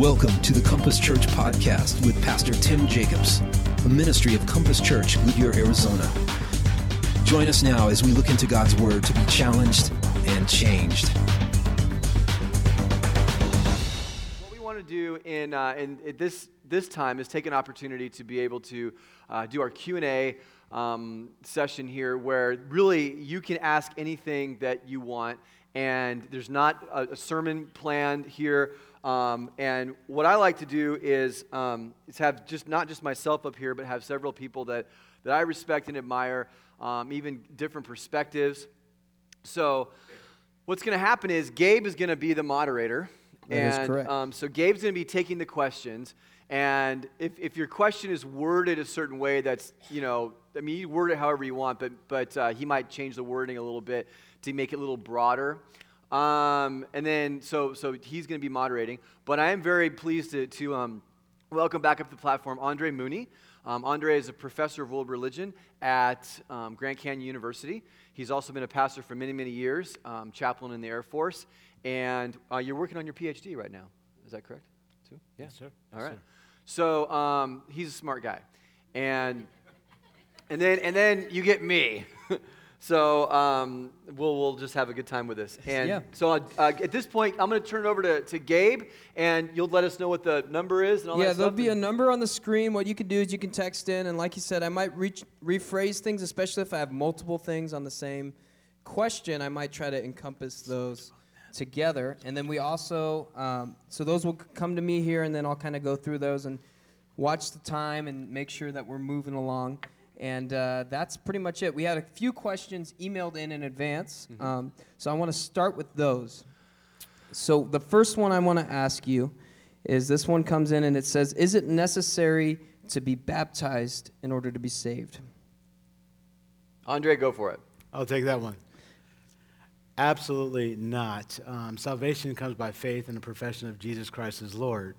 Welcome to the Compass Church podcast with Pastor Tim Jacobs, a ministry of Compass Church, Goodyear, Arizona. Join us now as we look into God's Word to be challenged and changed. What we want to do in, uh, in, this, this time is take an opportunity to be able to uh, do our Q&A um, session here where really you can ask anything that you want and there's not a, a sermon planned here um, and what I like to do is, um, is have just not just myself up here, but have several people that, that I respect and admire, um, even different perspectives. So, what's going to happen is Gabe is going to be the moderator. That and is correct. Um, so, Gabe's going to be taking the questions. And if, if your question is worded a certain way that's, you know, I mean, you word it however you want, but, but uh, he might change the wording a little bit to make it a little broader. Um, and then, so, so he's going to be moderating. But I am very pleased to, to um, welcome back up to the platform Andre Mooney. Um, Andre is a professor of world religion at um, Grand Canyon University. He's also been a pastor for many, many years, um, chaplain in the Air Force. And uh, you're working on your PhD right now. Is that correct? Too? Yeah. Yes, sir. All right. Yes, sir. So um, he's a smart guy. And, and, then, and then you get me. so um, we'll, we'll just have a good time with this. And Yeah. so uh, uh, at this point, I'm going to turn it over to, to Gabe, and you'll let us know what the number is and all yeah, that there'll be a number on the screen. What you can do is you can text in, and like you said, I might reach, rephrase things, especially if I have multiple things on the same question. I might try to encompass those together, and then we also, um, so those will come to me here, and then I'll kind of go through those and watch the time and make sure that we're moving along. And uh, that's pretty much it. We had a few questions emailed in in advance, um, so I want to start with those. So the first one I want to ask you is this one comes in and it says, Is it necessary to be baptized in order to be saved? Andre, go for it. I'll take that one. Absolutely not. Um, salvation comes by faith in the profession of Jesus Christ as Lord.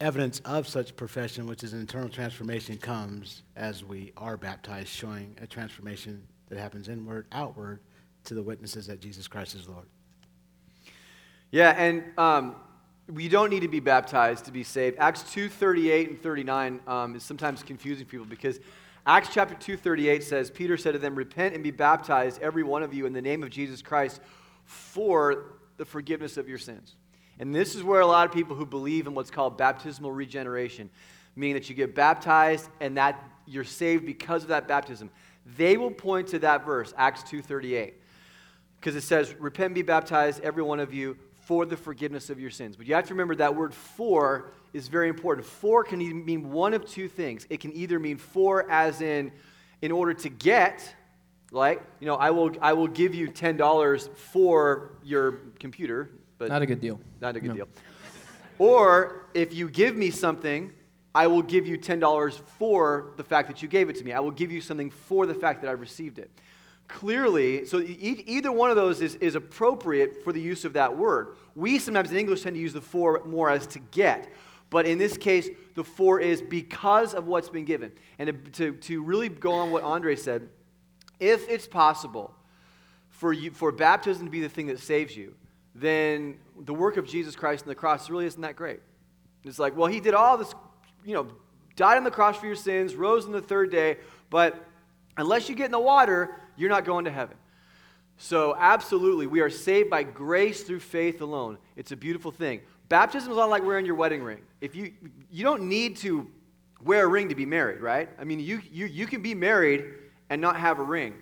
Evidence of such profession, which is an internal transformation, comes as we are baptized, showing a transformation that happens inward, outward, to the witnesses that Jesus Christ is Lord. Yeah, and um, we don't need to be baptized to be saved. Acts 2.38 and 39 um, is sometimes confusing people because Acts chapter 2.38 says, Peter said to them, Repent and be baptized, every one of you, in the name of Jesus Christ for the forgiveness of your sins. And this is where a lot of people who believe in what's called baptismal regeneration, meaning that you get baptized and that you're saved because of that baptism, they will point to that verse, Acts 2.38 because it says, Repent and be baptized, every one of you, for the forgiveness of your sins. But you have to remember that word for is very important. For can mean one of two things. It can either mean for, as in, in order to get, like, you know, I will, I will give you $10 for your computer, but Not a good deal. not a good No. deal. Or if you give me something, I will give you $10 for the fact that you gave it to me. I will give you something for the fact that I received it. Clearly, so e- either one of those is, is appropriate for the use of that word. We sometimes in English tend to use the for more as to get. But in this case, the for is because of what's been given. And to, to really go on what Andre said, if it's possible for, you, for baptism to be the thing that saves you, then the work of Jesus Christ on the cross really isn't that great. It's like, well, he did all this, you know, died on the cross for your sins, rose on the third day, but unless you get in the water, you're not going to heaven. So, absolutely, we are saved by grace through faith alone. It's a beautiful thing. Baptism is a lot like wearing your wedding ring. If you you don't need to wear a ring to be married, right? I mean, you you you can be married and not have a ring.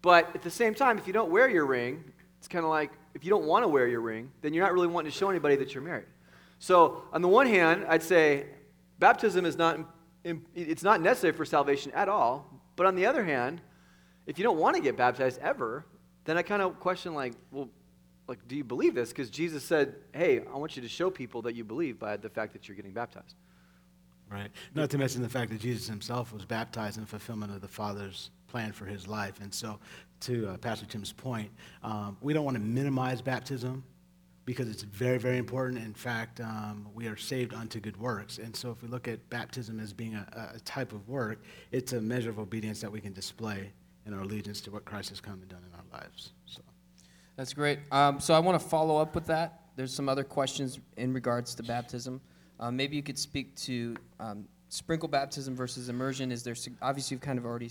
But at the same time, if you don't wear your ring, it's kind of like if you don't want to wear your ring, then you're not really wanting to show anybody that you're married. So, on the one hand, I'd say baptism is not it's not necessary for salvation at all. But on the other hand, if you don't want to get baptized ever, then I kind of question like, well, like, do you believe this? Because Jesus said, hey, I want you to show people that you believe by the fact that you're getting baptized. Right. Not to mention the fact that Jesus himself was baptized in fulfillment of the Father's plan for his life. And so, to uh, Pastor Tim's point, um, we don't want to minimize baptism because it's very, very important. In fact, um, we are saved unto good works. And so, if we look at baptism as being a, a type of work, it's a measure of obedience that we can display in our allegiance to what Christ has come and done in our lives. So. That's great. Um, so I want to follow up with that. There's some other questions in regards to baptism. Um, maybe you could speak to um, sprinkle baptism versus immersion. Is there obviously you've kind of already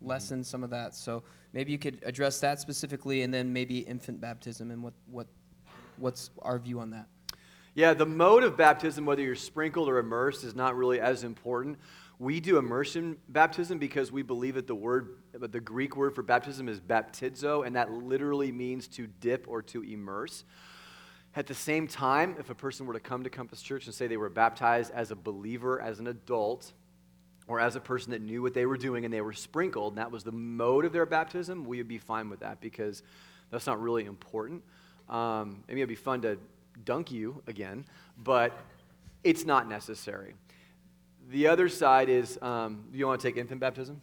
lessened some of that, so maybe you could address that specifically, and then maybe infant baptism and what what what's our view on that? Yeah, the mode of baptism, whether you're sprinkled or immersed, is not really as important. We do immersion baptism because we believe that the word, the Greek word for baptism is baptizo, and that literally means to dip or to immerse. At the same time, if a person were to come to Compass Church and say they were baptized as a believer, as an adult, or as a person that knew what they were doing and they were sprinkled, and that was the mode of their baptism, we would be fine with that because that's not really important. Um, maybe it'd be fun to dunk you again, but it's not necessary. The other side is um, do you want to take infant baptism?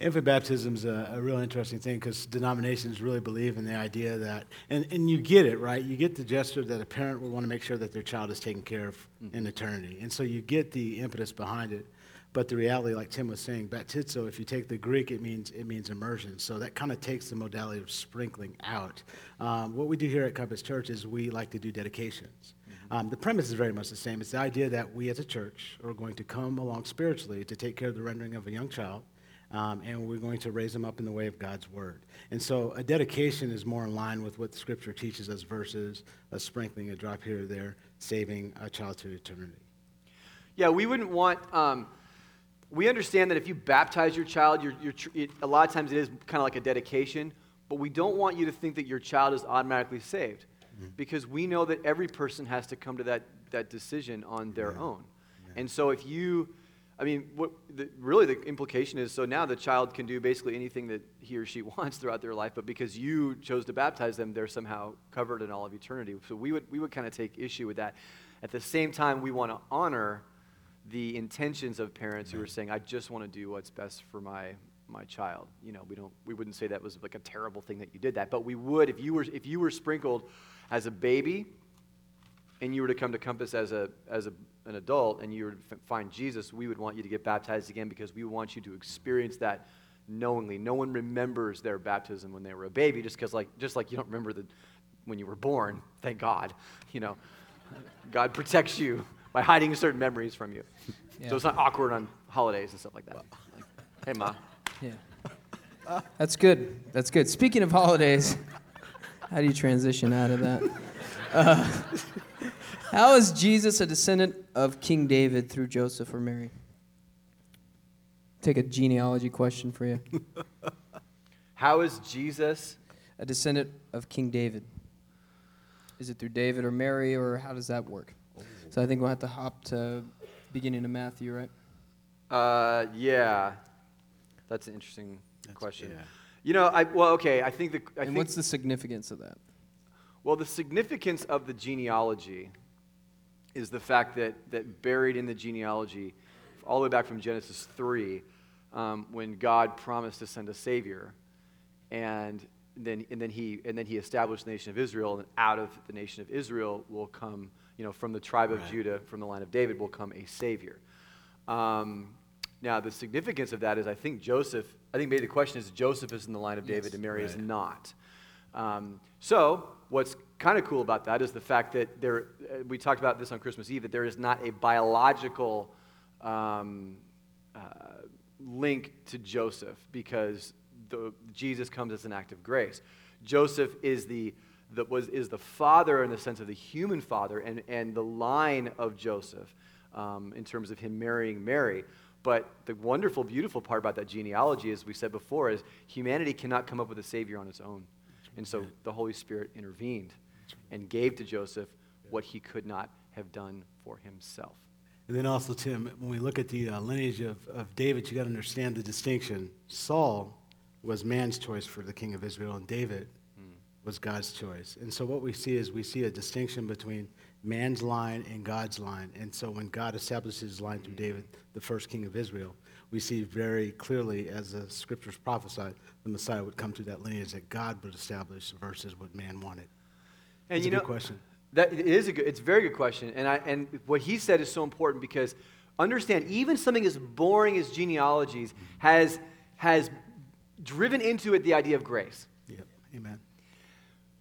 Infant baptism is a, a real interesting thing because denominations really believe in the idea that, and, and you get it, right? You get the gesture that a parent would want to make sure that their child is taken care of in eternity. And so you get the impetus behind it. But the reality, like Tim was saying, baptizo, if you take the Greek, it means, it means immersion. So that kind of takes the modality of sprinkling out. Um, what we do here at Compass Church is we like to do dedications. Um, the premise is very much the same. It's the idea that we as a church are going to come along spiritually to take care of the rendering of a young child um, and we're going to raise them up in the way of God's word. And so a dedication is more in line with what the scripture teaches us versus a sprinkling, a drop here or there, saving a child to eternity. Yeah, we wouldn't want. Um, we understand that if you baptize your child, you're, you're, tr- it, a lot of times it is kind of like a dedication, but we don't want you to think that your child is automatically saved mm-hmm. because we know that every person has to come to that, that decision on their own. And so if you, I mean, what the, really the implication is so now the child can do basically anything that he or she wants throughout their life, but because you chose to baptize them, they're somehow covered in all of eternity. So we would, we would kind of take issue with that. At the same time, we want to honor the intentions of parents who are saying, I just want to do what's best for my my child. You know, we don't we wouldn't say that was like a terrible thing that you did that, but we would if you were if you were sprinkled as a baby and you were to come to Compass as a as a, an adult and you were to f- find Jesus, we would want you to get baptized again because we want you to experience that knowingly. No one remembers their baptism when they were a baby just because like just like you don't remember the when you were born, thank God. You know, God protects you by hiding certain memories from you. Yeah. So it's not awkward on holidays and stuff like that. Like, hey, Ma. Yeah. That's good. That's good. Speaking of holidays, how do you transition out of that? Uh, how is Jesus a descendant of King David through Joseph or Mary? Take a genealogy question for you. How is Jesus? A descendant of King David. Is it through David or Mary, or how does that work? So I think we'll have to hop to beginning of Matthew, right? Uh, yeah, that's an interesting question. yeah. You know, I well, okay. I think the I and think what's the significance of that? well, the significance of the genealogy is the fact that that buried in the genealogy, all the way back from Genesis three, um, when God promised to send a savior, and then and then he and then he established the nation of Israel, and out of the nation of Israel will come, you know, from the tribe of Right. Judah, from the line of David will come a savior. Um, now, the significance of that is I think Joseph, I think maybe the question is Joseph is in the line of David Yes. and Mary is not. Um, so, what's kind of cool about that is the fact that there, uh, we talked about this on Christmas Eve, that there is not a biological um, uh, link to Joseph because the, Jesus comes as an act of grace. Joseph is the, the, was, is the father in the sense of the human father and, and the line of Joseph um, in terms of him marrying Mary. But the wonderful, beautiful part about that genealogy, as we said before, is humanity cannot come up with a savior on its own. And so the Holy Spirit intervened and gave to Joseph what he could not have done for himself. And then also, Tim, when we look at the uh, lineage of, of David, you got to understand the distinction. Saul was man's choice for the king of Israel, and David was God's choice. And so what we see is we see a distinction between man's line and God's line. And so when God establishes his line through David, the first king of Israel, we see very clearly, as the scriptures prophesied, the Messiah would come through that lineage that God would establish versus what man wanted. And That's you a know, good question. That it is a good, it's a very good question, and I and what he said is so important because understand even something as boring as genealogies has has driven into it the idea of grace. Yep. Amen.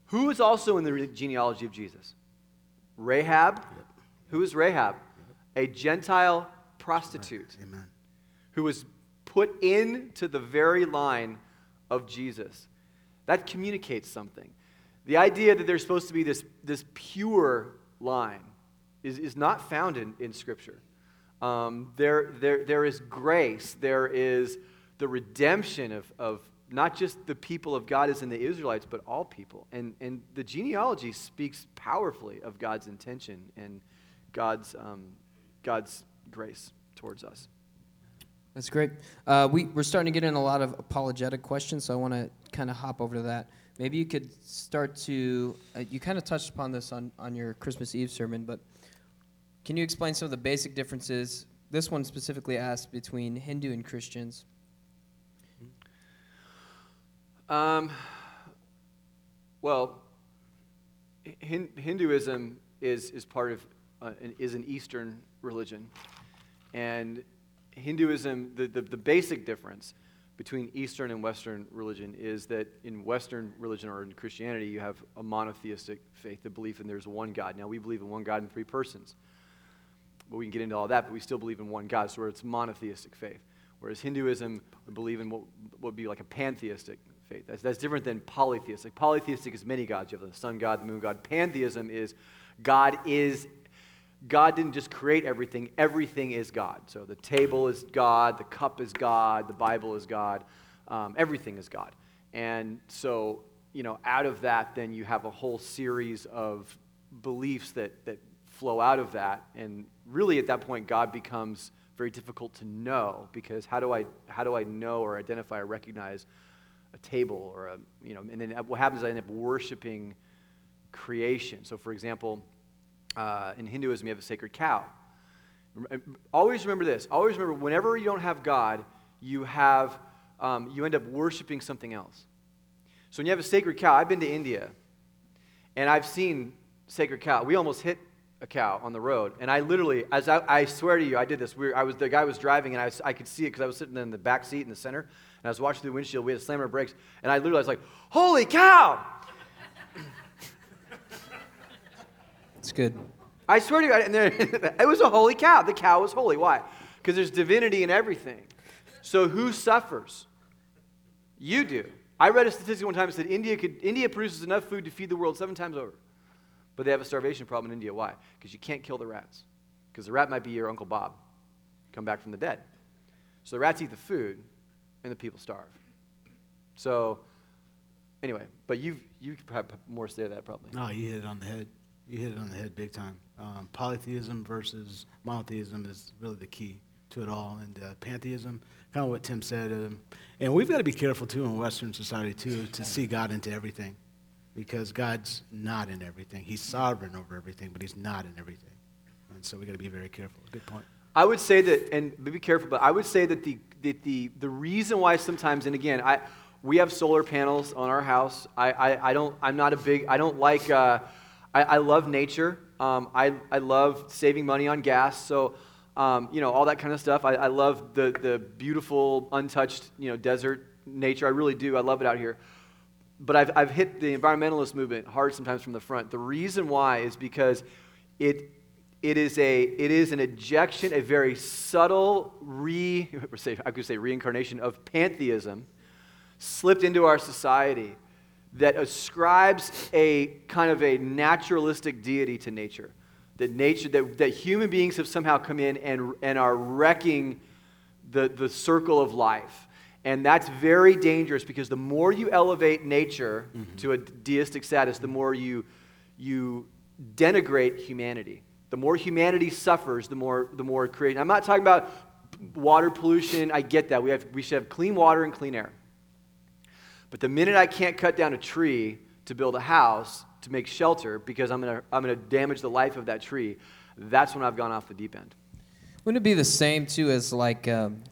Who is also in the genealogy of Jesus? Rahab, Who is Rahab? A Gentile prostitute Amen. who was put into the very line of Jesus. That communicates something. The idea that there's supposed to be this, this pure line is, is not found in, in Scripture. Um, there, there, there is grace, there is the redemption of, of not just the people of God as in the Israelites, but all people. And, and the genealogy speaks powerfully of God's intention and God's, um, God's grace towards us. That's great. Uh, we, we're starting to get in a lot of apologetic questions, so I want to kind of hop over to that. Maybe you could start to, uh, you kind of touched upon this on, on your Christmas Eve sermon, but can you explain some of the basic differences? This one specifically asked between Hindu and Christians. Um, well, Hin- Hinduism is, is part of, uh, an, is an Eastern religion. And Hinduism, the, the, the basic difference between Eastern and Western religion is that in Western religion or in Christianity, you have a monotheistic faith, the belief in there's one God. Now, we believe in one God in three persons. But we can get into all that, but we still believe in one God, so it's monotheistic faith. Whereas Hinduism believe in what would be like a pantheistic faith. That's, that's different than polytheistic. Polytheistic is many gods. You have the sun god, the moon god. Pantheism is God is God didn't just create everything, everything is God. So the table is God, the cup is God, the Bible is God, um, everything is God. And so, you know, out of that, then you have a whole series of beliefs that, that flow out of that. And really, at that point, God becomes very difficult to know because how do I, how do I know or identify or recognize a table or a, you know, and then what happens is I end up worshiping creation. So, for example, uh, in Hinduism, you have a sacred cow. Always remember this. Always remember, whenever you don't have God, you have um, you end up worshiping something else. So when you have a sacred cow, I've been to India, and I've seen sacred cow. We almost hit a cow on the road, and I literally, as I, I swear to you, I did this. We were, I was the guy was driving, and I, was, I could see it because I was sitting in the back seat in the center, and I was watching through the windshield. We had to slam our brakes, and I literally was like, "Holy cow!" It's good. I swear to God, and there, it was a holy cow. The cow was holy. Why? Because there's divinity in everything. So who suffers? You do. I read a statistic one time that said India, could, India produces enough food to feed the world seven times over. But they have a starvation problem in India. Why? Because you can't kill the rats. Because the rat might be your Uncle Bob, come back from the dead. So the rats eat the food, and the people starve. So, anyway, but you you could have more to say to that probably. No, you hit it on the head. You hit it on the head big time. Um, polytheism versus monotheism is really the key to it all. And uh, pantheism, kind of what Tim said. Um, and we've got to be careful, too, in Western society, too, to see God into everything. Because God's not in everything. He's sovereign over everything, but He's not in everything. And so we've got to be very careful. Good point. I would say that, and be careful, but I would say that the, that the, the reason why sometimes, and again, I, we have solar panels on our house. I, I, I don't, I'm not a big, I don't like, uh, I, I love nature. Um, I, I love saving money on gas. So, um, you know, all that kind of stuff. I, I love the, the beautiful, untouched, you know, desert nature. I really do. I love it out here. But I've, I've hit the environmentalist movement hard sometimes from the front. The reason why is because it, it is, a, it is an ejection, a very subtle re, I could say reincarnation of pantheism slipped into our society that ascribes a kind of a naturalistic deity to nature. That nature, that, that human beings have somehow come in and, and are wrecking the, the circle of life. And that's very dangerous because the more you elevate nature mm-hmm. to a deistic status, the more you, you denigrate humanity. The more humanity suffers, the more, the more creation. I'm not talking about water pollution. I get that. We, have, we should have clean water and clean air. But the minute I can't cut down a tree to build a house to make shelter because I'm going to I'm to damage the life of that tree, that's when I've gone off the deep end. Wouldn't it be the same too as like um,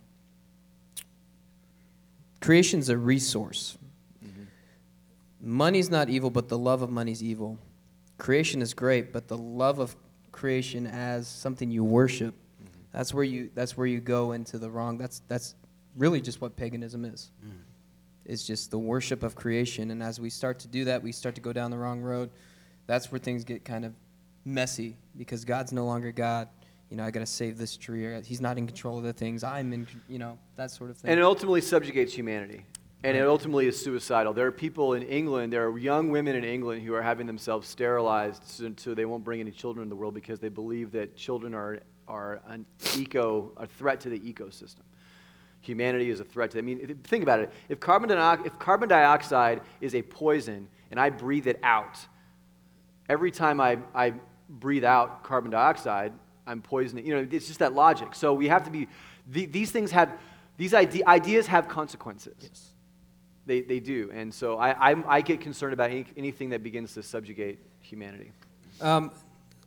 creation's a resource? Mm-hmm. Money's not evil, but the love of money's evil. Creation is great, but the love of creation as something you worship, mm-hmm. that's where you that's where you go into the wrong. That's that's really just what paganism is. Mm is just the worship of creation. And as we start to do that, we start to go down the wrong road. That's where things get kind of messy because God's no longer God. You know, I got to save this tree. Or He's not in control of the things. I'm in, you know, that sort of thing. And it ultimately subjugates humanity. And it ultimately is suicidal. There are people in England, there are young women in England who are having themselves sterilized so, so they won't bring any children in the world because they believe that children are, are an eco, a threat to the ecosystem. Humanity is a threat to. I mean, think about it. If carbon, if carbon dioxide is a poison and I breathe it out, every time I, I breathe out carbon dioxide, I'm poisoning. You know, it's just that logic. So we have to be, the, these things have, these ide- ideas have consequences. Yes. They, they do. And so I, I, I get concerned about any, anything that begins to subjugate humanity. Um,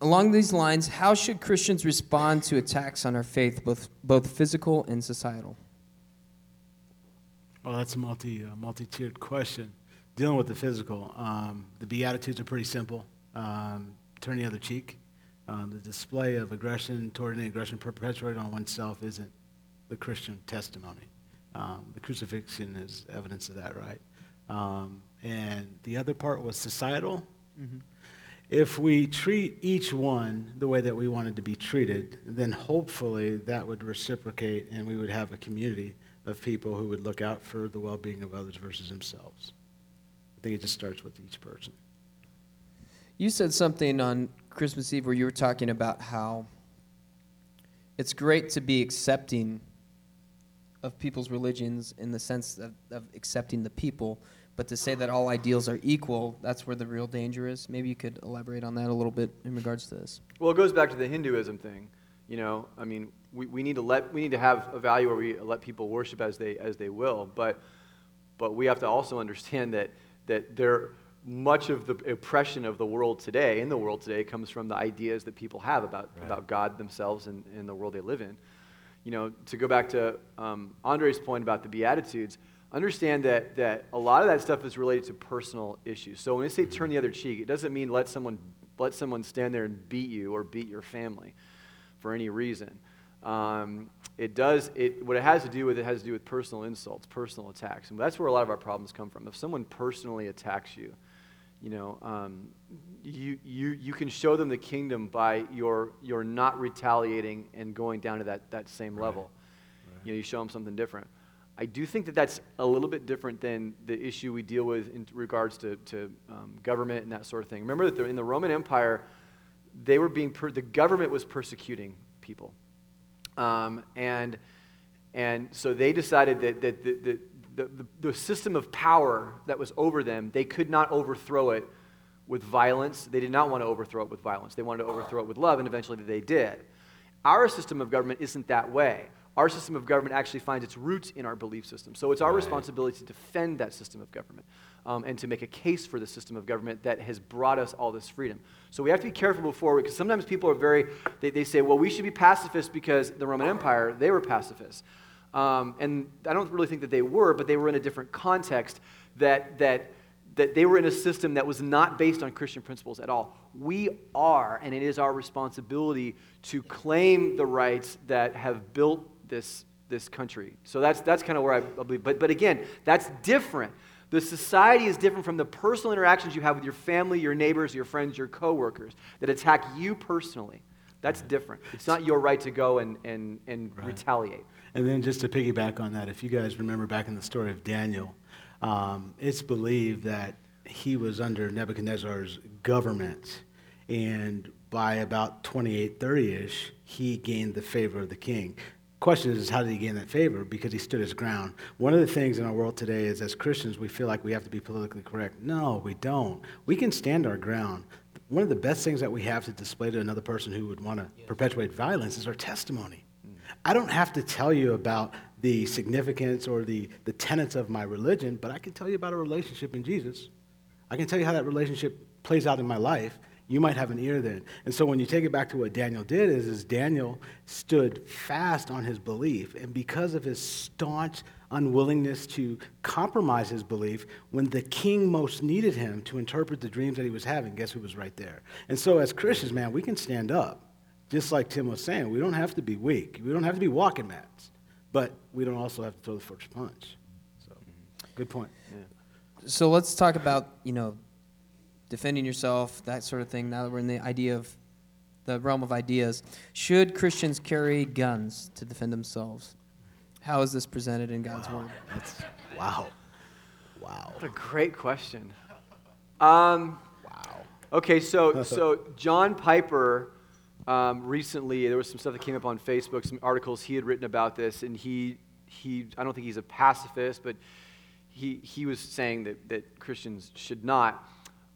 along these lines, how should Christians respond to attacks on our faith, both, both physical and societal? Well, that's a multi uh, multi-tiered question. Dealing with the physical, um, the beatitudes are pretty simple. Um, turn the other cheek. Um, the display of aggression toward any aggression perpetuated on oneself isn't the Christian testimony. Um, the crucifixion is evidence of that, right? Um, and the other part was societal. If we treat each one the way that we wanted to be treated, then hopefully that would reciprocate and we would have a community of people who would look out for the well being of others versus themselves. I think it just starts with each person. You said something on Christmas Eve where you were talking about how it's great to be accepting of people's religions in the sense of, of accepting the people, but to say that all ideals are equal, that's where the real danger is. Maybe you could elaborate on that a little bit in regards to this. Well, it goes back to the Hinduism thing. You know, I mean, we, we need to let we need to have a value where we let people worship as they as they will, but but we have to also understand that that there much of the oppression of the world today in the world today comes from the ideas that people have about about God themselves and, and the world they live in. You know, to go back to um, Andre's point about the Beatitudes, understand that, that a lot of that stuff is related to personal issues. So when we say turn the other cheek, it doesn't mean let someone, let someone stand there and beat you or beat your family for any reason. Um, it does, it, what it has to do with, it has to do with personal insults, personal attacks. And that's where a lot of our problems come from. If someone personally attacks you, you know, um, you, you, you can show them the kingdom by your, your not retaliating and going down to that, that same level. You know, you show them something different. I do think that that's a little bit different than the issue we deal with in regards to, to um, government and that sort of thing. Remember that the, in the Roman Empire, they were being per- the government was persecuting people, um, and and so they decided that, that the, the, the, the, the system of power that was over them, they could not overthrow it with violence. They did not want to overthrow it with violence. They wanted to overthrow it with love, and eventually they did. Our system of government isn't that way. Our system of government actually finds its roots in our belief system. So it's our responsibility to defend that system of government um, and to make a case for the system of government that has brought us all this freedom. So we have to be careful before, because sometimes people are very, they, they say, well, we should be pacifists because the Roman Empire, they were pacifists. Um, and I don't really think that they were, but they were in a different context that, that, that they were in a system that was not based on Christian principles at all. We are, and it is our responsibility to claim the rights that have built this, this country. So that's, that's kind of where I believe. But, but again, that's different. The society is different from the personal interactions you have with your family, your neighbors, your friends, your coworkers that attack you personally. That's different. It's not your right to go and, and, and retaliate. And then just to piggyback on that, if you guys remember back in the story of Daniel, um, it's believed that he was under Nebuchadnezzar's government, and by about 2830 ish, he gained the favor of the king. Question is, how did he gain that favor? Because he stood his ground. One of the things in our world today is, as Christians, we feel like we have to be politically correct. No, we don't. We can stand our ground. One of the best things that we have to display to another person who would want to perpetuate violence is our testimony. I don't have to tell you about the significance or the, the tenets of my religion, but I can tell you about a relationship in Jesus. I can tell you how that relationship plays out in my life. You might have an ear then. And so when you take it back to what Daniel did is, is Daniel stood fast on his belief, and because of his staunch unwillingness to compromise his belief, when the king most needed him to interpret the dreams that he was having, guess who was right there? And so as Christians, man, we can stand up. Just like Tim was saying, we don't have to be weak. We don't have to be walking mats. But we don't also have to throw the first punch. So, good point. So let's talk about, you know, defending yourself, that sort of thing. Now that we're in the idea of the realm of ideas. Should Christians carry guns to defend themselves? How is this presented in God's word? That's wow, wow. What a great question. Um, Wow. Okay, so so John Piper um, recently there was some stuff that came up on Facebook, some articles he had written about this, and he he I don't think he's a pacifist, but he he was saying that that Christians should not.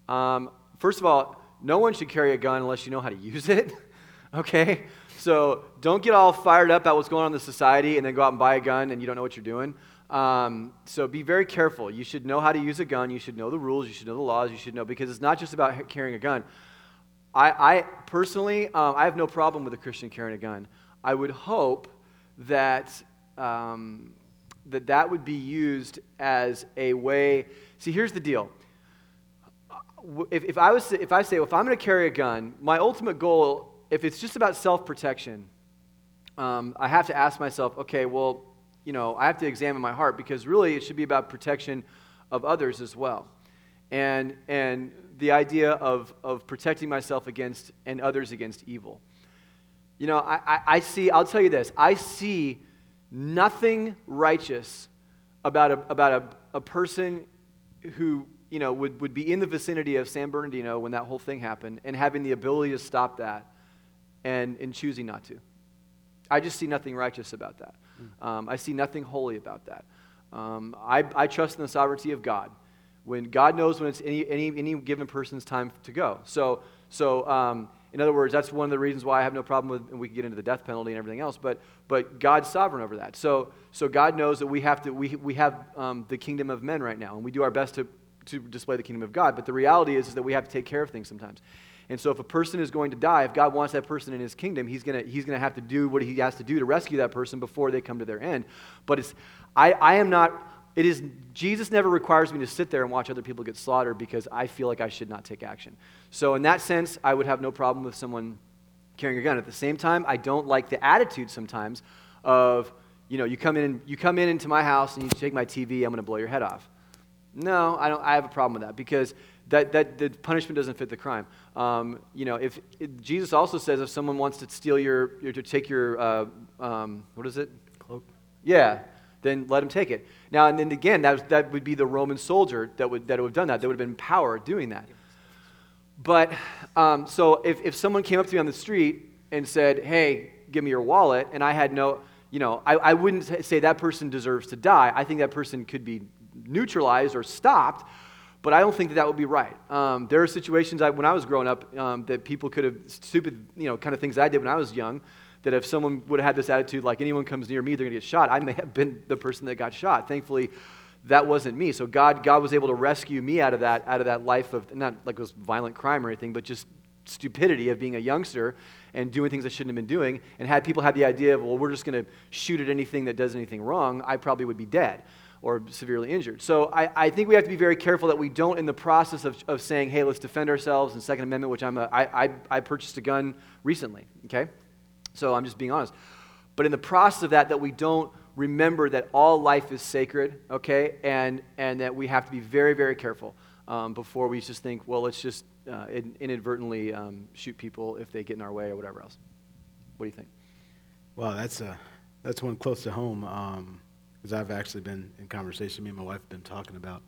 Um, first of all, no one should carry a gun unless you know how to use it. okay, so don't get all fired up about what's going on in the society and then go out and buy a gun and you don't know what you're doing. Um, so be very careful. You should know how to use a gun. You should know the rules. You should know the laws. You should know because it's not just about carrying a gun. I, I personally, um, I have no problem with a Christian carrying a gun. I would hope that um, that that would be used as a way. See, here's the deal. If, if I was, if I say, well, if I'm going to carry a gun, my ultimate goal, if it's just about self-protection, um, I have to ask myself, okay, well, you know, I have to examine my heart because really it should be about protection of others as well. And, and the idea of, of protecting myself against and others against evil. You know, I, I, I see, I'll tell you this, I see nothing righteous about a, about a, a person who, you know, would, would be in the vicinity of San Bernardino when that whole thing happened and having the ability to stop that and, and choosing not to. I just see nothing righteous about that. Um, I see nothing holy about that. Um, I, I trust in the sovereignty of God. When God knows when it's any, any, any given person's time to go. So, so um, in other words, that's one of the reasons why I have no problem with, and we can get into the death penalty and everything else, but, but God's sovereign over that. So, so God knows that we have, to, we, we have um, the kingdom of men right now, and we do our best to, to display the kingdom of God. But the reality is, is that we have to take care of things sometimes. And so, if a person is going to die, if God wants that person in his kingdom, he's going to he's gonna have to do what he has to do to rescue that person before they come to their end. But it's, I, I am not, it is, Jesus never requires me to sit there and watch other people get slaughtered because I feel like I should not take action. So, in that sense, I would have no problem with someone carrying a gun. At the same time, I don't like the attitude sometimes of, you know, you come in, you come in into my house and you take my TV, I'm going to blow your head off. No, I don't. I have a problem with that because that, that the punishment doesn't fit the crime. Um, you know, if Jesus also says if someone wants to steal your, your to take your uh, um, what is it? Cloak. Yeah, then let him take it. Now, and then again, that, was, that would be the Roman soldier that would that would have done that. That would have been power doing that. But um, so if, if someone came up to me on the street and said, "Hey, give me your wallet," and I had no, you know, I, I wouldn't say that person deserves to die. I think that person could be neutralized or stopped but I don't think that that would be right. Um, there are situations I, when I was growing up um, that people could have stupid, you know, kind of things I did when I was young. That if someone would have had this attitude, like anyone comes near me, they're going to get shot. I may have been the person that got shot. Thankfully, that wasn't me. So God, God was able to rescue me out of that, out of that life of not like was violent crime or anything, but just stupidity of being a youngster and doing things I shouldn't have been doing. And had people had the idea of, well, we're just going to shoot at anything that does anything wrong, I probably would be dead or severely injured. So I, I think we have to be very careful that we don't, in the process of, of saying, hey, let's defend ourselves, and Second Amendment, which I'm a, I, I, I purchased a gun recently, okay? So I'm just being honest. But in the process of that, that we don't remember that all life is sacred, okay? And, and that we have to be very, very careful um, before we just think, well, let's just uh, inadvertently um, shoot people if they get in our way or whatever else. What do you think? Well, that's, a, that's one close to home. Um, because I've actually been in conversation. Me and my wife have been talking about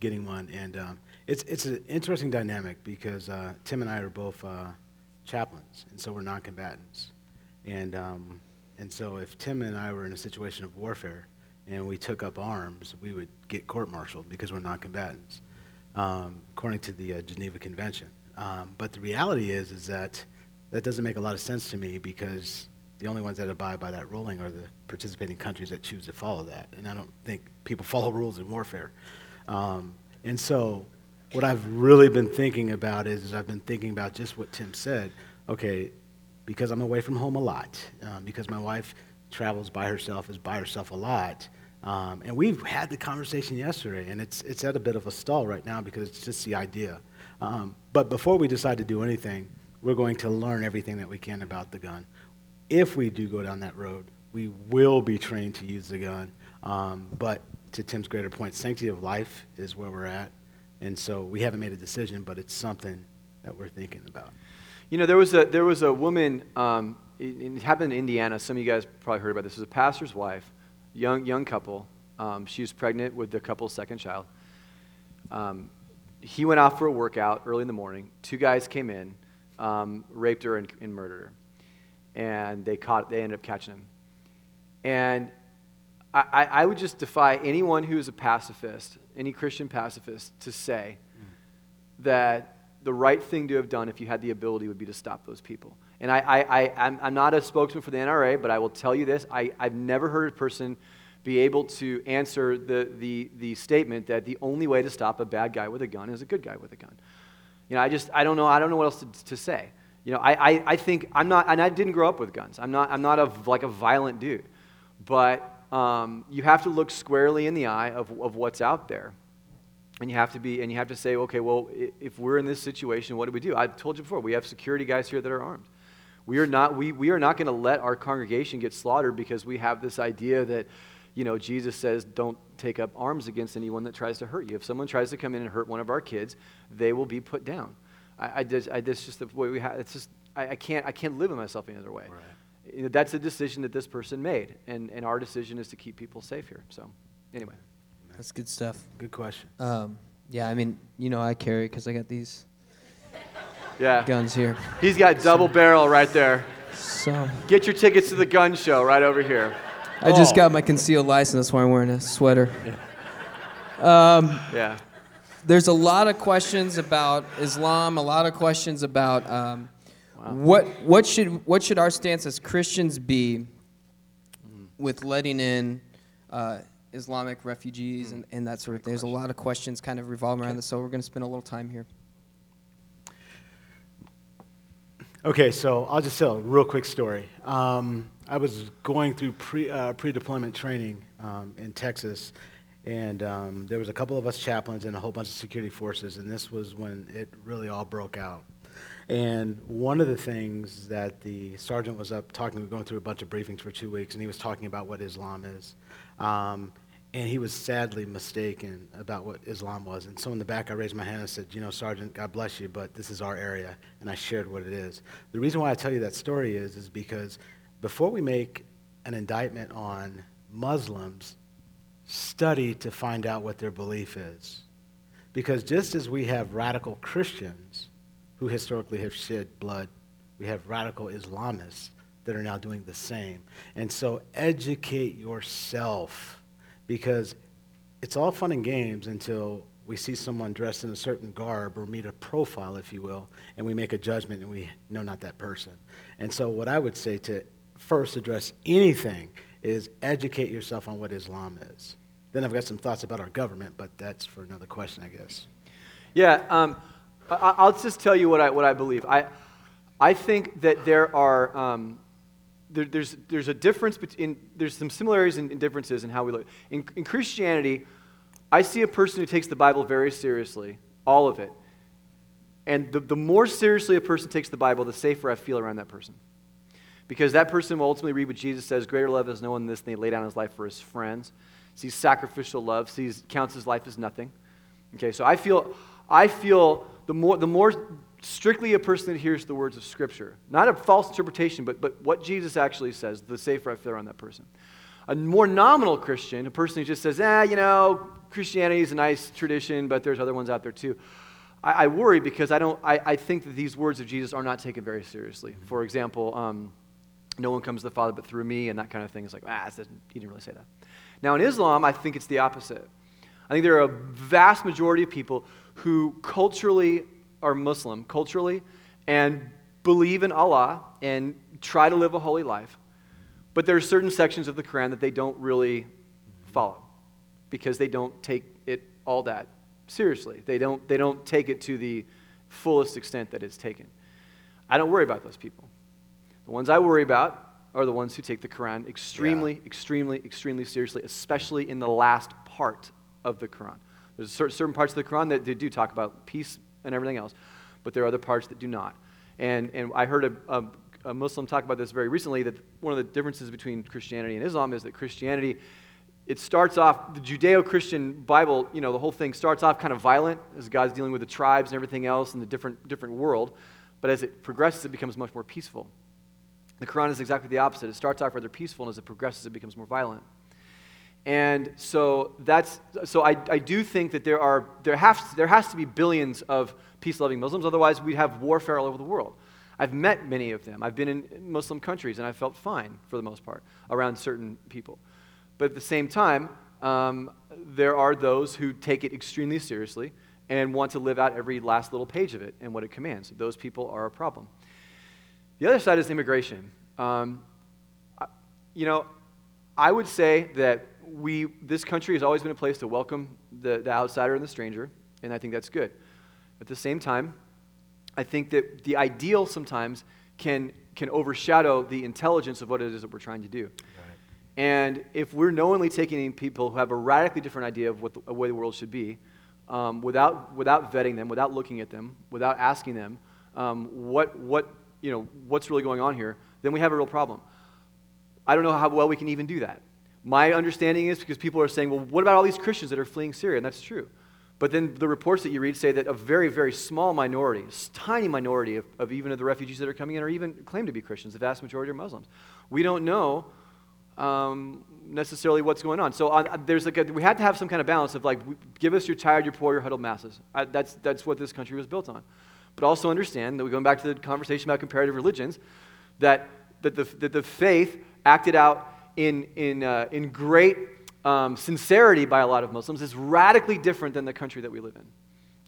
getting one, and um, it's it's an interesting dynamic because uh, Tim and I are both uh, chaplains, and so we're non-combatants, and um, and so if Tim and I were in a situation of warfare and we took up arms, we would get court-martialed because we're non-combatants, um, according to the uh, Geneva Convention. Um, but the reality is is that that doesn't make a lot of sense to me because the only ones that abide by that ruling are the participating countries that choose to follow that. And I don't think people follow rules in warfare. Um, and so, what I've really been thinking about is, is, I've been thinking about just what Tim said. Okay, because I'm away from home a lot, um, because my wife travels by herself, is by herself a lot. Um, and we've had the conversation yesterday, and it's, it's at a bit of a stall right now because it's just the idea. Um, but before we decide to do anything, we're going to learn everything that we can about the gun if we do go down that road, we will be trained to use the gun. Um, but to Tim's greater point, sanctity of life is where we're at. And so we haven't made a decision, but it's something that we're thinking about. You know, there was a, there was a woman, um, it, it happened in Indiana. Some of you guys probably heard about this. It was a pastor's wife, young, young couple. Um, she was pregnant with the couple's second child. Um, he went out for a workout early in the morning. Two guys came in, um, raped her, and, and murdered her. And they, caught, they ended up catching him. And I, I, would just defy anyone who's a pacifist, any Christian pacifist, to say that the right thing to have done if you had the ability would be to stop those people. And I, I, I, I'm, I'm not a spokesman for the NRA, but I will tell you this I, I've never heard a person be able to answer the, the, the statement that the only way to stop a bad guy with a gun is a good guy with a gun. You know, I just, I don't know, I don't know what else to, to say. You know, I, I, I think, I'm not, and I didn't grow up with guns. I'm not, I'm not a, like a violent dude. But um, you have to look squarely in the eye of, of what's out there. And you have to be, and you have to say, okay, well, if we're in this situation, what do we do? I told you before, we have security guys here that are armed. We are not, we, we are not going to let our congregation get slaughtered because we have this idea that, you know, Jesus says, don't take up arms against anyone that tries to hurt you. If someone tries to come in and hurt one of our kids, they will be put down. I, I just, I, that's just the way we have, it's just, I, I, can't, I can't live in myself any other way. Right. You know, that's a decision that this person made, and, and our decision is to keep people safe here. So, anyway. That's good stuff. Good question. Um, yeah, I mean, you know, I carry because I got these yeah. guns here. He's got double so, barrel right there. So get your tickets to the gun show right over here. I oh. just got my concealed license. That's why I'm wearing a sweater. Yeah. Um, yeah. There's a lot of questions about Islam. A lot of questions about um, wow. what what should what should our stance as Christians be with letting in. Uh, Islamic refugees and, and that sort of thing. There's a lot of questions kind of revolving around this, so we're going to spend a little time here. Okay, so I'll just tell a real quick story. Um, I was going through pre, uh, pre-deployment training um, in Texas, and um, there was a couple of us chaplains and a whole bunch of security forces, and this was when it really all broke out. And one of the things that the sergeant was up talking, we were going through a bunch of briefings for two weeks, and he was talking about what Islam is. Um, and he was sadly mistaken about what Islam was. And so in the back, I raised my hand and said, You know, Sergeant, God bless you, but this is our area. And I shared what it is. The reason why I tell you that story is, is because before we make an indictment on Muslims, study to find out what their belief is. Because just as we have radical Christians who historically have shed blood, we have radical Islamists that are now doing the same. And so educate yourself because it's all fun and games until we see someone dressed in a certain garb or meet a profile, if you will, and we make a judgment and we know not that person. And so, what I would say to first address anything is educate yourself on what Islam is. Then I've got some thoughts about our government, but that's for another question, I guess. Yeah, um, I, will just tell you what I, what I believe. I, I think that there are um, there, there's, there's a difference between, there's some similarities and differences in how we look. In, in Christianity, I see a person who takes the Bible very seriously, all of it. And the, the more seriously a person takes the Bible, the safer I feel around that person. Because that person will ultimately read what Jesus says greater love has no one than this, than he lay down his life for his friends. Sees sacrificial love, sees, counts his life as nothing. Okay, so I feel, I feel the more, the more strictly a person that hears the words of Scripture. Not a false interpretation, but, but what Jesus actually says, the safer I feel around that person. A more nominal Christian, a person who just says, ah, you know, Christianity is a nice tradition, but there's other ones out there too. I, I worry because I, don't, I, I think that these words of Jesus are not taken very seriously. For example, um, no one comes to the Father but through me, and that kind of thing is like, ah, he didn't really say that. Now, in Islam, I think it's the opposite. I think there are a vast majority of people who culturally are Muslim culturally and believe in Allah and try to live a holy life. But there are certain sections of the Quran that they don't really follow because they don't take it all that seriously. They don't, they don't take it to the fullest extent that it's taken. I don't worry about those people. The ones I worry about are the ones who take the Quran extremely, yeah. extremely, extremely seriously, especially in the last part of the Quran. There's certain parts of the Quran that they do talk about peace and everything else, but there are other parts that do not. And, and I heard a, a, a Muslim talk about this very recently that one of the differences between Christianity and Islam is that Christianity, it starts off, the Judeo Christian Bible, you know, the whole thing starts off kind of violent as God's dealing with the tribes and everything else in the different, different world. but as it progresses, it becomes much more peaceful. The Quran is exactly the opposite. It starts off rather peaceful, and as it progresses, it becomes more violent. And so that's so I, I do think that there are there has there has to be billions of peace-loving Muslims, otherwise we'd have warfare all over the world. I've met many of them. I've been in Muslim countries and I felt fine for the most part around certain people. But at the same time, um, there are those who take it extremely seriously and want to live out every last little page of it and what it commands. Those people are a problem. The other side is immigration. Um, you know, I would say that we, this country has always been a place to welcome the, the outsider and the stranger, and I think that's good. At the same time, I think that the ideal sometimes can, can overshadow the intelligence of what it is that we're trying to do. Right. And if we're knowingly taking in people who have a radically different idea of what the, way the world should be, um, without, without vetting them, without looking at them, without asking them um, what, what, you know, what's really going on here, then we have a real problem. I don't know how well we can even do that. My understanding is because people are saying, well, what about all these Christians that are fleeing Syria? And that's true. But then the reports that you read say that a very, very small minority, tiny minority of, of even of the refugees that are coming in are even claim to be Christians. The vast majority are Muslims. We don't know um, necessarily what's going on. So on, there's like a, we had to have some kind of balance of like, give us your tired, your poor, your huddled masses. I, that's, that's what this country was built on. But also understand that we're going back to the conversation about comparative religions, that, that, the, that the faith acted out in, in, uh, in great um, sincerity by a lot of Muslims is radically different than the country that we live in.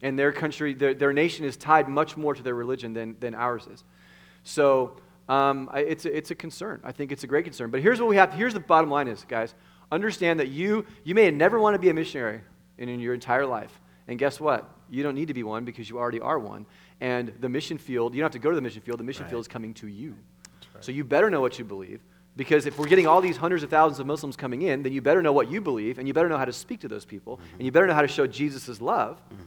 And their country, their, their nation is tied much more to their religion than, than ours is. So um, I, it's, a, it's a concern. I think it's a great concern. But here's what we have. Here's the bottom line is, guys. Understand that you, you may never want to be a missionary in, in your entire life. And guess what? You don't need to be one because you already are one. And the mission field, you don't have to go to the mission field. The mission right. field is coming to you. Right. So you better know what you believe. Because if we're getting all these hundreds of thousands of Muslims coming in, then you better know what you believe, and you better know how to speak to those people, mm-hmm. and you better know how to show Jesus' love. Mm-hmm.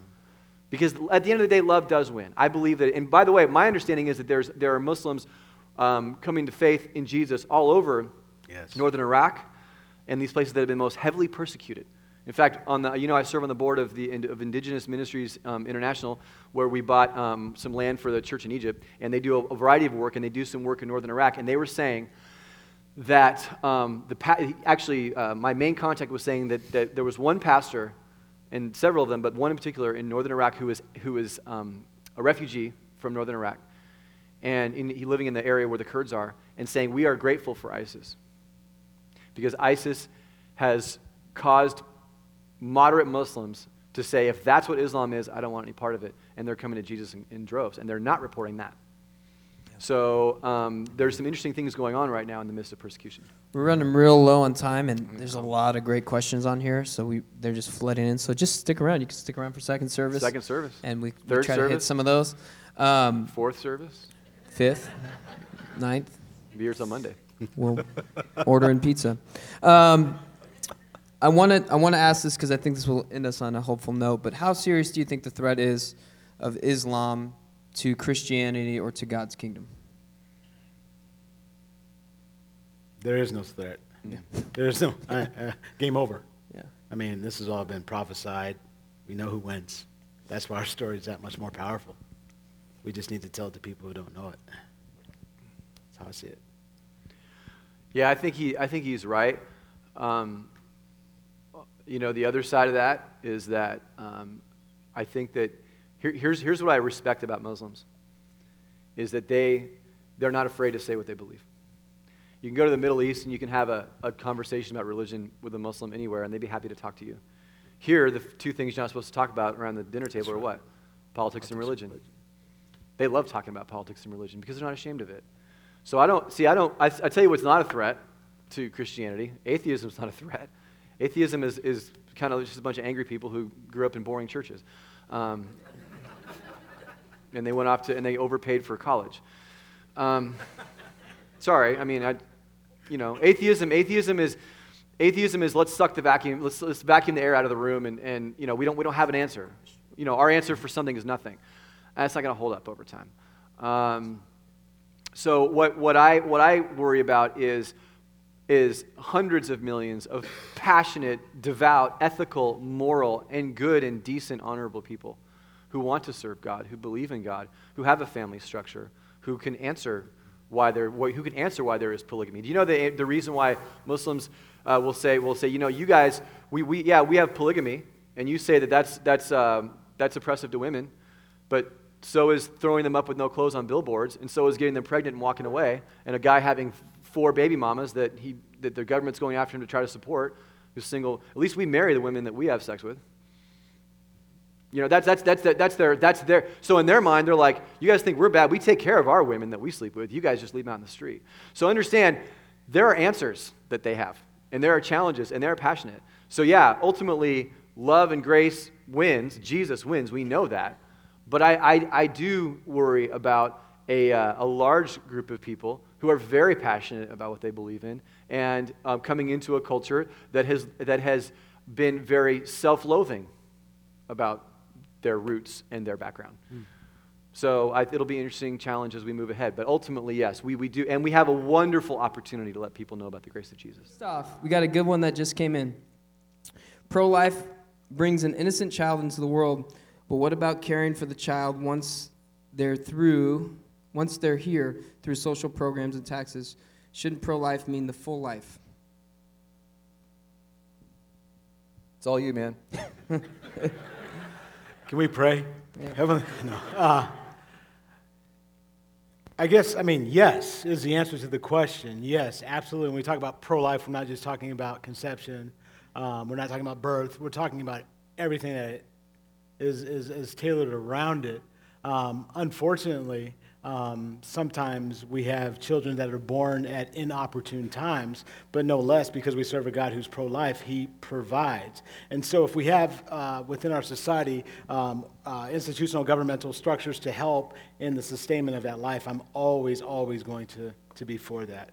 Because at the end of the day, love does win. I believe that, and by the way, my understanding is that there's, there are Muslims um, coming to faith in Jesus all over yes. northern Iraq and these places that have been most heavily persecuted. In fact, on the, you know, I serve on the board of, the, of Indigenous Ministries um, International, where we bought um, some land for the church in Egypt, and they do a, a variety of work, and they do some work in northern Iraq, and they were saying that um, the pa- actually uh, my main contact was saying that, that there was one pastor and several of them but one in particular in northern iraq who was, who was um, a refugee from northern iraq. And in, he living in the area where the kurds are and saying we are grateful for isis. Because isis has caused moderate muslims to say if that's what islam is i don't want any part of it. And they're coming to jesus in, in droves and they're not reporting that so um, there's some interesting things going on right now in the midst of persecution. We're running real low on time, and there's a lot of great questions on here. So we they're just flooding in. So just stick around. You can stick around for second service. Second service. And we, Third we try service. to hit some of those. Um, Fourth service. Fifth. Ninth. Beers on Monday. We'll order in pizza. Um, I want to I want to ask this because I think this will end us on a hopeful note. But how serious do you think the threat is of Islam to Christianity or to God's kingdom? There is no threat. Yeah. There's no uh, uh, game over. Yeah. I mean, this has all been prophesied. We know who wins. That's why our story is that much more powerful. We just need to tell it to people who don't know it. That's how I see it. Yeah, I think he. I think he's right. Um, you know, the other side of that is that um, I think that here, here's, here's what I respect about Muslims is that they, they're not afraid to say what they believe. You can go to the Middle East and you can have a, a conversation about religion with a Muslim anywhere, and they'd be happy to talk to you. Here, the two things you're not supposed to talk about around the dinner table are what? Politics, politics and religion. religion. They love talking about politics and religion because they're not ashamed of it. So I don't, see, I don't, I, I tell you what's not a threat to Christianity. Atheism is not a threat. Atheism is, is kind of just a bunch of angry people who grew up in boring churches. Um, and they went off to, and they overpaid for college. Um, sorry, I mean, I, you know, atheism, atheism is, atheism is let's suck the vacuum, let's, let's vacuum the air out of the room, and, and you know, we don't, we don't have an answer. You know, our answer for something is nothing. That's not going to hold up over time. Um, so what, what, I, what I worry about is, is hundreds of millions of passionate, devout, ethical, moral, and good and decent, honorable people who want to serve God, who believe in God, who have a family structure, who can answer why there, who can answer why there is polygamy. Do you know the, the reason why Muslims uh, will say, will say, you know, you guys, we, we, yeah, we have polygamy, and you say that that's, that's, um, that's oppressive to women, but so is throwing them up with no clothes on billboards, and so is getting them pregnant and walking away, and a guy having four baby mamas that, he, that the government's going after him to try to support, who's single. At least we marry the women that we have sex with. You know, that's, that's, that's, that's, their, that's their, so in their mind, they're like, you guys think we're bad. We take care of our women that we sleep with. You guys just leave them out in the street. So understand, there are answers that they have, and there are challenges, and they're passionate. So yeah, ultimately, love and grace wins. Jesus wins. We know that. But I, I, I do worry about a, uh, a large group of people who are very passionate about what they believe in and um, coming into a culture that has, that has been very self loathing about their roots and their background. Mm. So I, it'll be an interesting challenge as we move ahead. But ultimately, yes, we, we do. And we have a wonderful opportunity to let people know about the grace of Jesus. Stuff. We got a good one that just came in. Pro life brings an innocent child into the world, but what about caring for the child once they're through, once they're here through social programs and taxes? Shouldn't pro life mean the full life? It's all you, man. Can we pray? Yeah. Heavenly, no. Uh, I guess, I mean, yes is the answer to the question. Yes, absolutely. When we talk about pro life, we're not just talking about conception, um, we're not talking about birth, we're talking about everything that is, is, is tailored around it. Um, unfortunately, um, sometimes we have children that are born at inopportune times, but no less because we serve a God who's pro life, He provides. And so, if we have uh, within our society um, uh, institutional governmental structures to help in the sustainment of that life, I'm always, always going to, to be for that.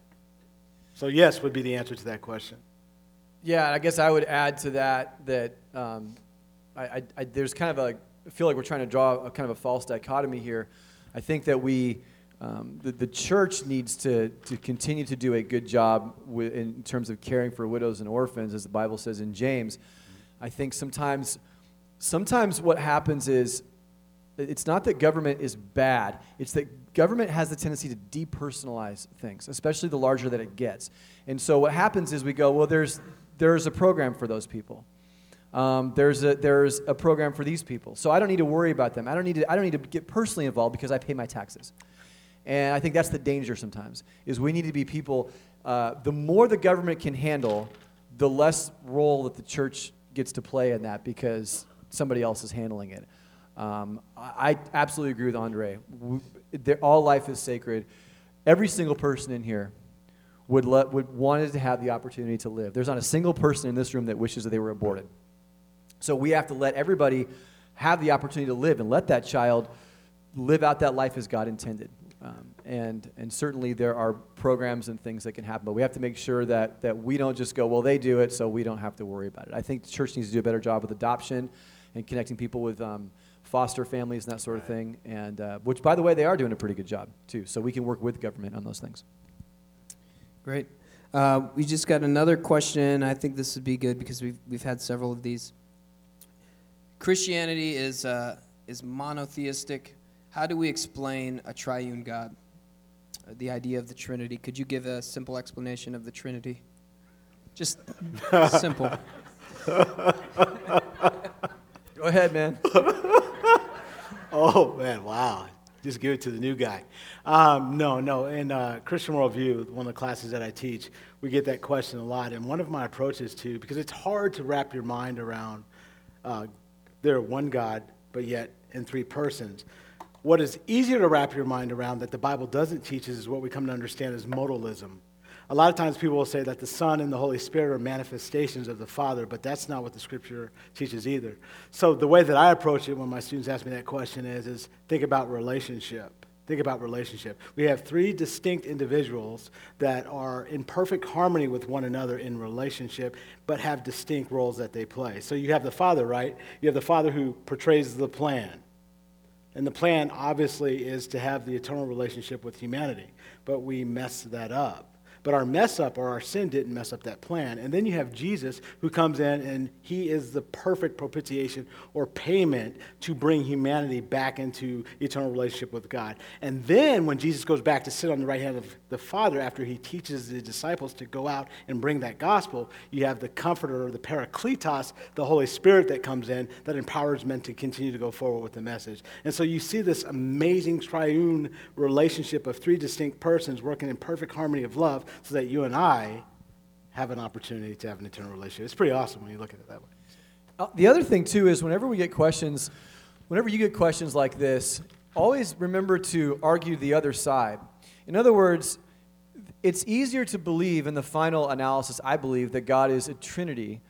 So, yes, would be the answer to that question. Yeah, I guess I would add to that that um, I, I, I, there's kind of a, I feel like we're trying to draw a kind of a false dichotomy here I think that we, um, the, the church needs to, to continue to do a good job with, in terms of caring for widows and orphans, as the Bible says in James. I think sometimes, sometimes what happens is it's not that government is bad, it's that government has the tendency to depersonalize things, especially the larger that it gets. And so what happens is we go, well, there's, there's a program for those people. Um, there's, a, there's a program for these people. So I don't need to worry about them. I don't, need to, I don't need to get personally involved because I pay my taxes. And I think that's the danger sometimes, is we need to be people, uh, the more the government can handle, the less role that the church gets to play in that because somebody else is handling it. Um, I, absolutely agree with Andre. We, all life is sacred. Every single person in here would, let, would wanted to have the opportunity to live. There's not a single person in this room that wishes that they were aborted. So we have to let everybody have the opportunity to live and let that child live out that life as God intended. Um, and, and certainly there are programs and things that can happen, but we have to make sure that, that we don't just go, well, they do it, so we don't have to worry about it. I think the church needs to do a better job with adoption and connecting people with um, foster families and that sort of thing, and uh, which, by the way, they are doing a pretty good job, too. So we can work with government on those things. Great. Uh, we just got another question. I think this would be good because we've, we've had several of these. Christianity is, uh, is monotheistic. How do we explain a triune God? Uh, the idea of the Trinity. Could you give a simple explanation of the Trinity? Just simple. Go ahead, man. oh, man, wow. Just give it to the new guy. Um, no, no. In uh, Christian Worldview, one of the classes that I teach, we get that question a lot. And one of my approaches to, because it's hard to wrap your mind around uh, they're one God, but yet in three persons. What is easier to wrap your mind around that the Bible doesn't teach is what we come to understand as modalism. A lot of times people will say that the Son and the Holy Spirit are manifestations of the Father, but that's not what the Scripture teaches either. So the way that I approach it when my students ask me that question is, is think about relationship. Think about relationship. We have three distinct individuals that are in perfect harmony with one another in relationship, but have distinct roles that they play. So you have the father, right? You have the father who portrays the plan. And the plan, obviously, is to have the eternal relationship with humanity, but we mess that up. But our mess up or our sin didn't mess up that plan. And then you have Jesus who comes in and he is the perfect propitiation or payment to bring humanity back into eternal relationship with God. And then when Jesus goes back to sit on the right hand of the Father after he teaches the disciples to go out and bring that gospel, you have the comforter or the parakletos, the Holy Spirit that comes in that empowers men to continue to go forward with the message. And so you see this amazing triune relationship of three distinct persons working in perfect harmony of love so that you and I have an opportunity to have an eternal relationship. It's pretty awesome when you look at it that way. Uh, the other thing, too, is whenever we get questions, whenever you get questions like this, always remember to argue the other side. In other words, it's easier to believe in the final analysis, I believe, that God is a Trinity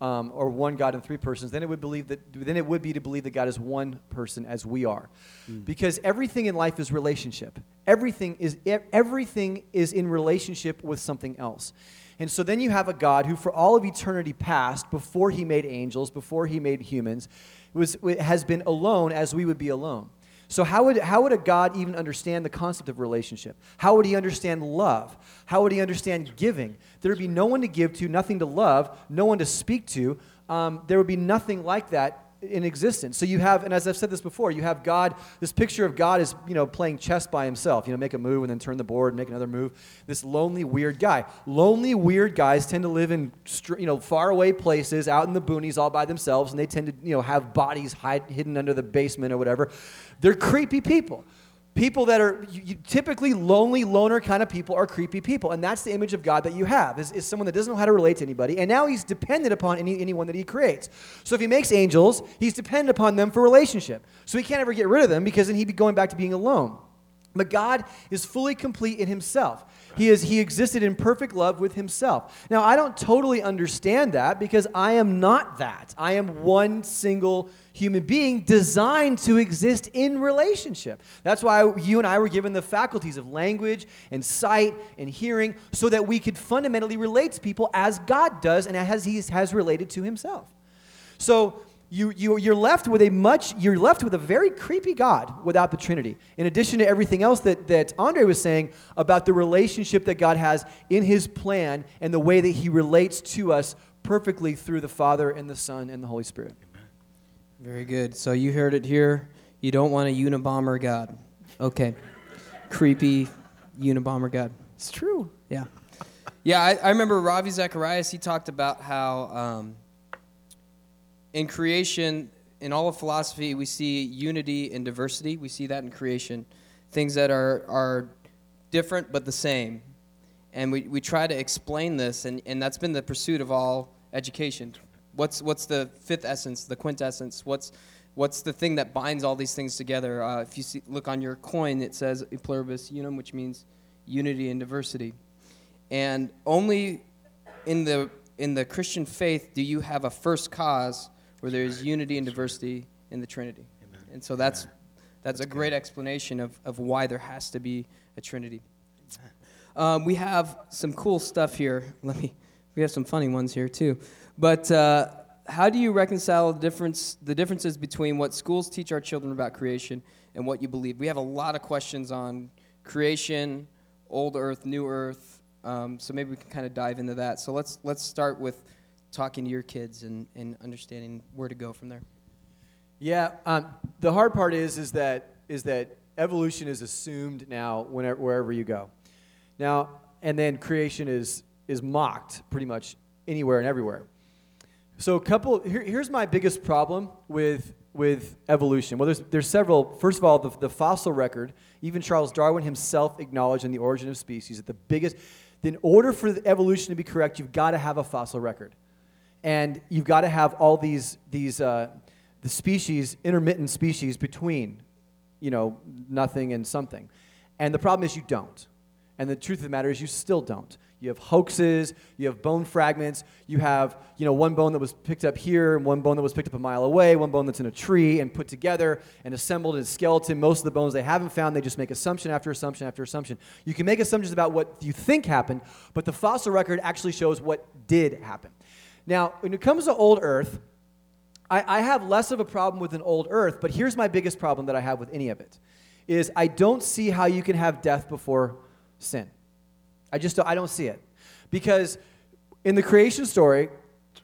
um, or one God in three persons, then it would believe that then it would be to believe that God is one person as we are, mm. because everything in life is relationship. Everything is everything is in relationship with something else, and so then you have a God who, for all of eternity past, before He made angels, before He made humans, was has been alone as we would be alone. So, how would, how would a God even understand the concept of relationship? How would he understand love? How would he understand giving? There would be no one to give to, nothing to love, no one to speak to. Um, there would be nothing like that in existence. So you have, and as I've said this before, you have God, this picture of God is, you know, playing chess by himself. You know, make a move and then turn the board and make another move. This lonely, weird guy. Lonely, weird guys tend to live in, you know, faraway places, out in the boonies all by themselves, and they tend to, you know, have bodies hide, hidden under the basement or whatever. They're creepy people people that are you, typically lonely loner kind of people are creepy people and that's the image of god that you have is, is someone that doesn't know how to relate to anybody and now he's dependent upon any, anyone that he creates so if he makes angels he's dependent upon them for relationship so he can't ever get rid of them because then he'd be going back to being alone but god is fully complete in himself he, is, he existed in perfect love with himself. Now, I don't totally understand that because I am not that. I am one single human being designed to exist in relationship. That's why you and I were given the faculties of language and sight and hearing so that we could fundamentally relate to people as God does and as he has related to himself. So, you, you, you're left with a much you're left with a very creepy god without the trinity in addition to everything else that, that andre was saying about the relationship that god has in his plan and the way that he relates to us perfectly through the father and the son and the holy spirit very good so you heard it here you don't want a unabomber god okay creepy unabomber god it's true yeah yeah i, I remember ravi zacharias he talked about how um, in creation, in all of philosophy, we see unity and diversity. We see that in creation. Things that are, are different but the same. And we, we try to explain this, and, and that's been the pursuit of all education. What's, what's the fifth essence, the quintessence? What's, what's the thing that binds all these things together? Uh, if you see, look on your coin, it says e pluribus unum, which means unity and diversity. And only in the, in the Christian faith do you have a first cause where there is unity and diversity in the Trinity. Amen. And so that's, that's, that's, a great explanation of, of why there has to be a Trinity. Um, we have some cool stuff here. Let me, we have some funny ones here too. But uh, how do you reconcile the, difference, the differences between what schools teach our children about creation and what you believe? We have a lot of questions on creation, old earth, new earth. Um, so maybe we can kind of dive into that. So let's, let's start with talking to your kids and, and understanding where to go from there? Yeah, um, the hard part is is that is that evolution is assumed now whenever, wherever you go. Now, and then creation is is mocked pretty much anywhere and everywhere. So, a couple. Here, here's my biggest problem with with evolution. Well, there's there's several. First of all, the, the fossil record. Even Charles Darwin himself acknowledged in *The Origin of Species* that the biggest. In order for the evolution to be correct, you've got to have a fossil record and you've got to have all these these uh, the species intermittent species between you know nothing and something and the problem is you don't and the truth of the matter is you still don't you have hoaxes you have bone fragments you have you know one bone that was picked up here and one bone that was picked up a mile away one bone that's in a tree and put together and assembled in a skeleton. Most of the bones they haven't found they just make assumption after assumption after assumption. You can make assumptions about what you think happened but the fossil record actually shows what did happen. Now, when it comes to old earth, I, I have less of a problem with an old earth, but here's my biggest problem that I have with any of it is I don't see how you can have death before sin. I just don't, I don't see it. Because in the creation story,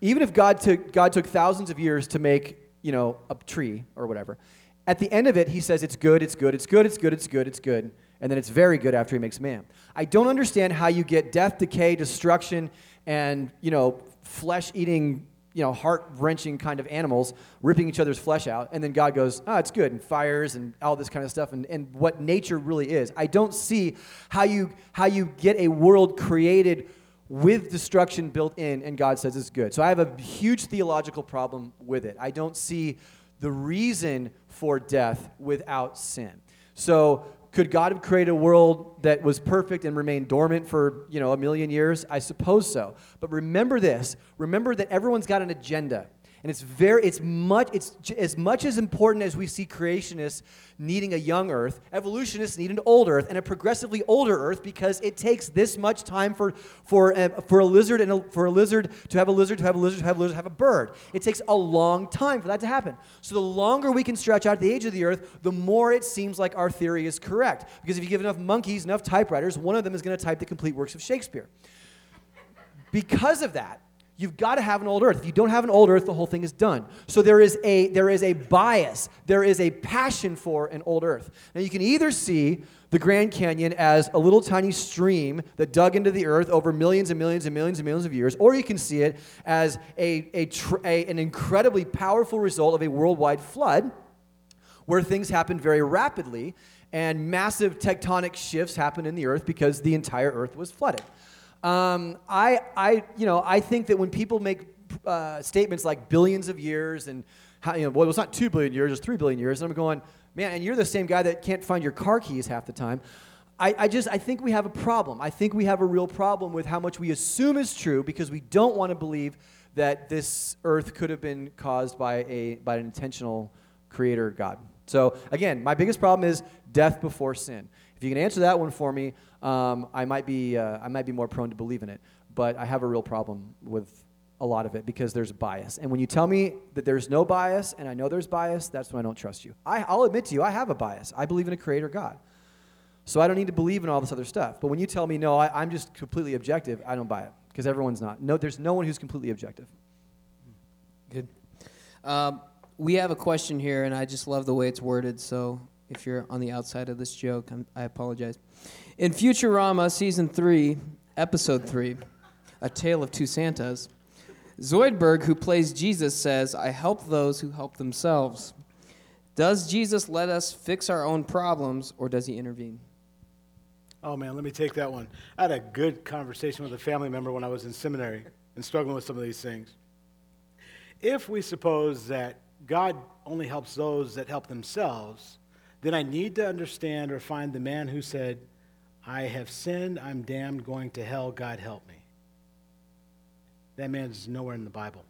even if God took, God took thousands of years to make, you know, a tree or whatever, at the end of it, he says it's good, it's good, it's good, it's good, it's good, it's good, and then it's very good after he makes man. I don't understand how you get death, decay, destruction, and, you know, flesh-eating you know, heart wrenching kind of animals ripping each other's flesh out. And then God goes, oh, it's good, and fires and all this kind of stuff, and, and what nature really is. I don't see how you, how you get a world created with destruction built in, and God says it's good. So I have a huge theological problem with it. I don't see the reason for death without sin. So could God have created a world that was perfect and remained dormant for, you know, a million years? I suppose so. But remember this. Remember that everyone's got an agenda. And it's very, it's much, it's as much as important as we see creationists needing a young Earth, evolutionists need an old Earth and a progressively older Earth because it takes this much time for, for, a, for a lizard and a, for a lizard to have a lizard to have a lizard to have a lizard to have a bird. It takes a long time for that to happen. So the longer we can stretch out the age of the Earth, the more it seems like our theory is correct. Because if you give enough monkeys enough typewriters, one of them is going to type the complete works of Shakespeare. Because of that, You've got to have an old earth. If you don't have an old earth, the whole thing is done. So there is a there is a bias. There is a passion for an old earth. Now you can either see the Grand Canyon as a little tiny stream that dug into the earth over millions and millions and millions and millions of years, or you can see it as a, a, a an incredibly powerful result of a worldwide flood where things happened very rapidly and massive tectonic shifts happened in the earth because the entire earth was flooded. Um, I, I, you know, I think that when people make uh, statements like billions of years and how, you know, well, it's not two billion years, it's three billion years, and I'm going, man, and you're the same guy that can't find your car keys half the time. I, I just, I think we have a problem. I think we have a real problem with how much we assume is true because we don't want to believe that this earth could have been caused by a by an intentional creator God. So again, my biggest problem is death before sin. If you can answer that one for me, um, I, might be, uh, I might be more prone to believe in it. But I have a real problem with a lot of it because there's bias. And when you tell me that there's no bias and I know there's bias, that's when I don't trust you. I, I'll admit to you, I have a bias. I believe in a creator God. So I don't need to believe in all this other stuff. But when you tell me, no, I, am just completely objective, I don't buy it because everyone's not. No, there's no one who's completely objective. Good. Um, we have a question here, and I just love the way it's worded. So if you're on the outside of this joke, I'm, i apologize. In Futurama Season 3, Episode 3, A Tale of Two Santas, Zoidberg, who plays Jesus, says, I help those who help themselves. Does Jesus let us fix our own problems, or does he intervene? Oh, man, let me take that one. I had a good conversation with a family member when I was in seminary and struggling with some of these things. If we suppose that God only helps those that help themselves, then I need to understand or find the man who said, I have sinned, I'm damned, going to hell, God help me. That man is nowhere in the Bible.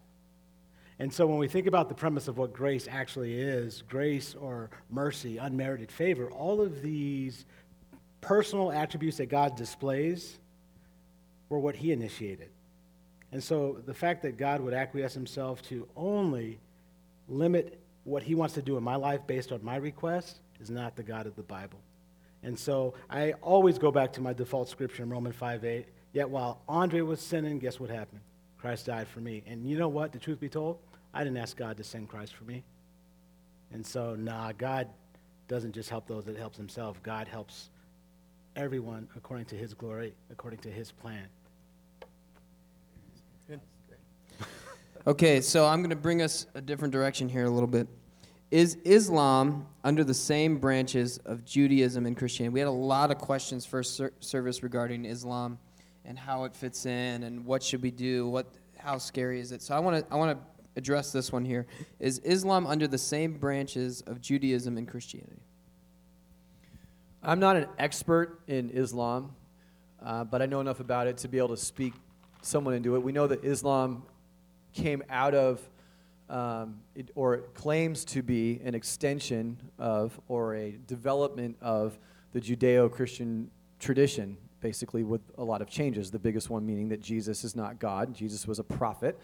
And so when we think about the premise of what grace actually is, grace or mercy, unmerited favor, all of these personal attributes that God displays were what he initiated. And so the fact that God would acquiesce himself to only limit what he wants to do in my life based on my request is not the God of the Bible. And so I always go back to my default scripture in Romans 5 8. Yet while Andre was sinning, guess what happened? Christ died for me. And you know what? The truth be told, I didn't ask God to send Christ for me. And so, nah, God doesn't just help those that helps himself. God helps everyone according to his glory, according to his plan. Okay, so I'm going to bring us a different direction here a little bit. Is Islam under the same branches of Judaism and Christianity? We had a lot of questions first ser- service regarding Islam and how it fits in and what should we do, what how scary is it? So I want to I want to address this one here. Is Islam under the same branches of Judaism and Christianity? I'm not an expert in Islam, uh, but I know enough about it to be able to speak someone into it. We know that Islam came out of um, it, or it claims to be an extension of or a development of the Judeo Christian tradition, basically, with a lot of changes. The biggest one meaning that Jesus is not God, Jesus was a prophet,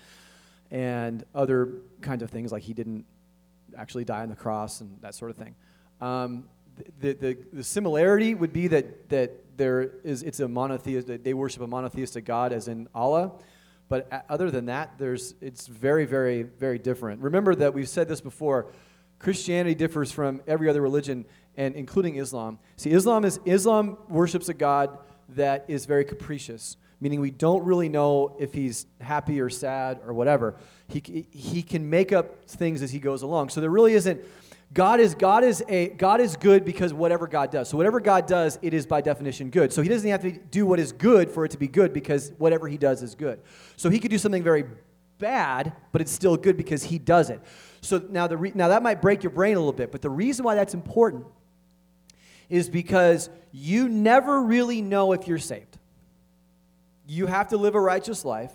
and other kinds of things like he didn't actually die on the cross and that sort of thing. Um, the, the, the similarity would be that, that there is it's a monotheistic. They worship a monotheistic God, as in Allah. But uh, other than that, there's it's very, very, very different. Remember that we've said this before. Christianity differs from every other religion, and including Islam. See, Islam is Islam worships a God that is very capricious, meaning we don't really know if he's happy or sad or whatever. He, he can make up things as he goes along. So there really isn't. God is God is a God is good because whatever God does. So whatever God does, it is by definition good. So he doesn't have to do what is good for it to be good because whatever he does is good. So he could do something very bad, but it's still good because he does it. So now the re- now that might break your brain a little bit, but the reason why that's important is because you never really know if you're saved. You have to live a righteous life.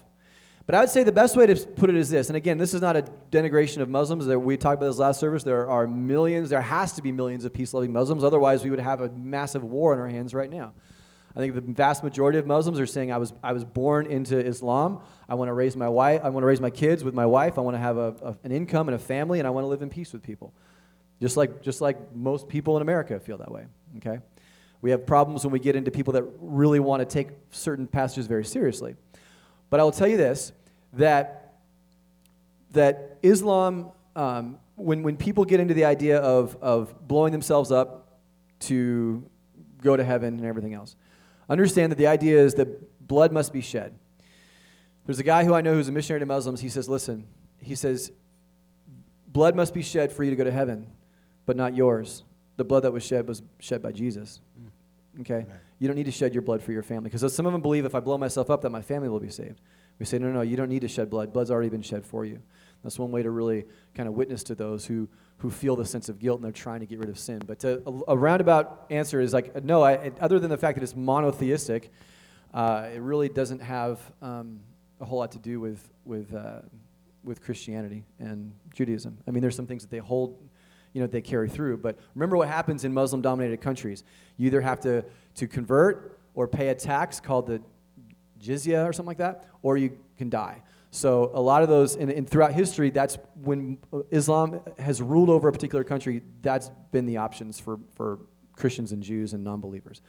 But I would say the best way to put it is this, and again, this is not a denigration of Muslims. We talked about this last service. There are millions, there has to be millions of peace-loving Muslims. Otherwise, we would have a massive war on our hands right now. I think the vast majority of Muslims are saying, "I was, I was born into Islam. I want to raise my wife. I want to raise my kids with my wife. I want to have a, a, an income and a family, and I want to live in peace with people." Just like, just like most people in America feel that way. Okay, we have problems when we get into people that really want to take certain passages very seriously. But I will tell you this that, that Islam, um, when, when people get into the idea of, of blowing themselves up to go to heaven and everything else, understand that the idea is that blood must be shed. There's a guy who I know who's a missionary to Muslims. He says, Listen, he says, blood must be shed for you to go to heaven, but not yours. The blood that was shed was shed by Jesus. Okay? You don't need to shed your blood for your family. Because some of them believe if I blow myself up, that my family will be saved. We say, no, no, no, you don't need to shed blood. Blood's already been shed for you. That's one way to really kind of witness to those who, who feel the sense of guilt and they're trying to get rid of sin. But to, a, a, roundabout answer is like, no, I, other than the fact that it's monotheistic, uh, it really doesn't have um, a whole lot to do with, with, uh, with Christianity and Judaism. I mean, there's some things that they hold, you know, they carry through. But remember what happens in Muslim dominated countries. You either have to, to convert or pay a tax called the jizya or something like that, or you can die. So a lot of those, and, and, throughout history, that's when Islam has ruled over a particular country. That's been the options for, for Christians and Jews and non-believers: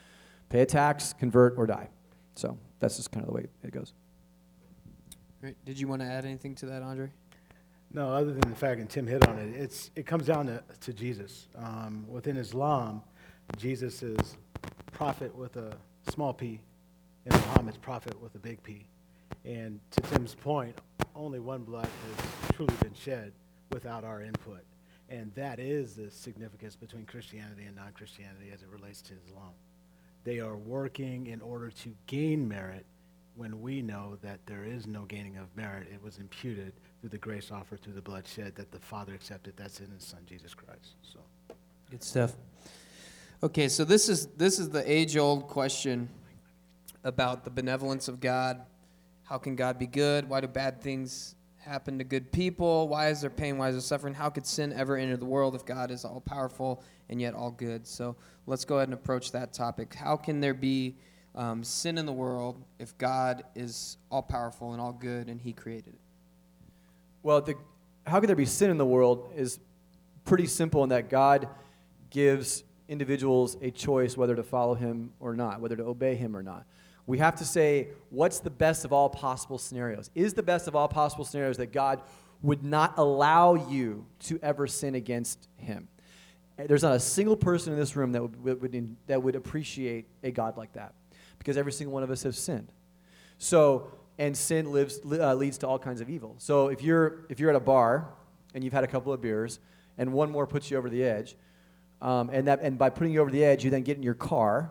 pay a tax, convert, or die. So that's just kind of the way it goes. Great. Did you want to add anything to that, Andre? No, other than the fact, and Tim hit on it, it's, it comes down to, to Jesus. Um, within Islam, Jesus is prophet with a small p, and Muhammad's prophet with a big P. And to Tim's point, only one blood has truly been shed without our input. And that is the significance between Christianity and non Christianity as it relates to Islam. They are working in order to gain merit when we know that there is no gaining of merit. It was imputed through the grace offered through the bloodshed that the Father accepted. That's in His Son, Jesus Christ. So, Good stuff. Okay, so this is this is the age-old question about the benevolence of God. How can God be good? Why do bad things happen to good people? Why is there pain? Why is there suffering? How could sin ever enter the world if God is all powerful and yet all good? So let's go ahead and approach that topic. How can there be um, sin in the world if God is all powerful and all good and He created it? Well, the, how could there be sin in the world is pretty simple in that God gives individuals a choice whether to follow Him or not, whether to obey Him or not. We have to say, what's the best of all possible scenarios? Is the best of all possible scenarios that God would not allow you to ever sin against Him? There's not a single person in this room that would, would, that would appreciate a God like that because every single one of us has sinned. So, and sin lives, uh, leads to all kinds of evil. So if you're, if you're at a bar and you've had a couple of beers and one more puts you over the edge, um, and, that, and by putting you over the edge, you then get in your car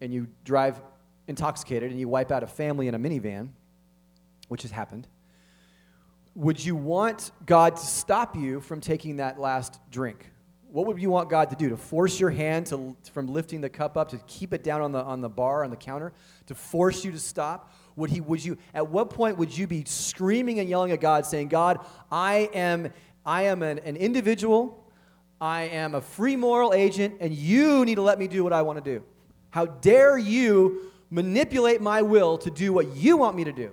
and you drive intoxicated and you wipe out a family in a minivan, which has happened. Would you want God to stop you from taking that last drink? What would you want God to do? To force your hand to, from lifting the cup up, to keep it down on the, on the bar, on the counter, to force you to stop? Would he, would you, at what point would you be screaming and yelling at God, saying, God, I am, I am an, an individual, I am a free moral agent, and you need to let me do what I want to do? How dare you manipulate my will to do what you want me to do?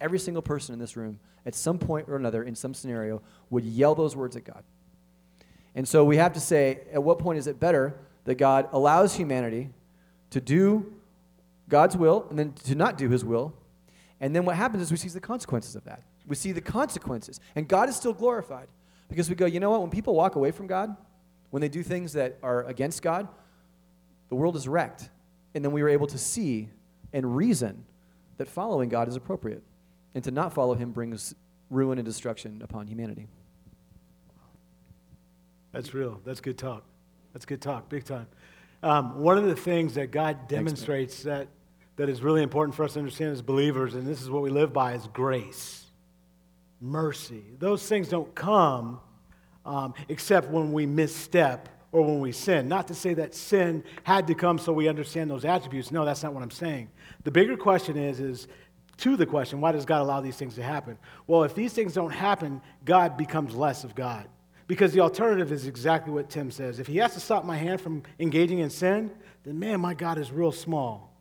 Every single person in this room, at some point or another, in some scenario, would yell those words at God. And so we have to say, at what point is it better that God allows humanity to do God's will and then to not do his will. And then what happens is we see the consequences of that. We see the consequences. And God is still glorified because we go, you know what? When people walk away from God, when they do things that are against God, the world is wrecked. And then we were able to see and reason that following God is appropriate. And to not follow him brings ruin and destruction upon humanity. That's real. That's good talk. That's good talk, big time. Um, one of the things that God demonstrates that, that is really important for us to understand as believers, and this is what we live by, is grace, mercy. Those things don't come um, except when we misstep or when we sin. Not to say that sin had to come so we understand those attributes. No, that's not what I'm saying. The bigger question is, is to the question, why does God allow these things to happen? Well, if these things don't happen, God becomes less of God. Because the alternative is exactly what Tim says. If he has to stop my hand from engaging in sin, then man, my God is real small.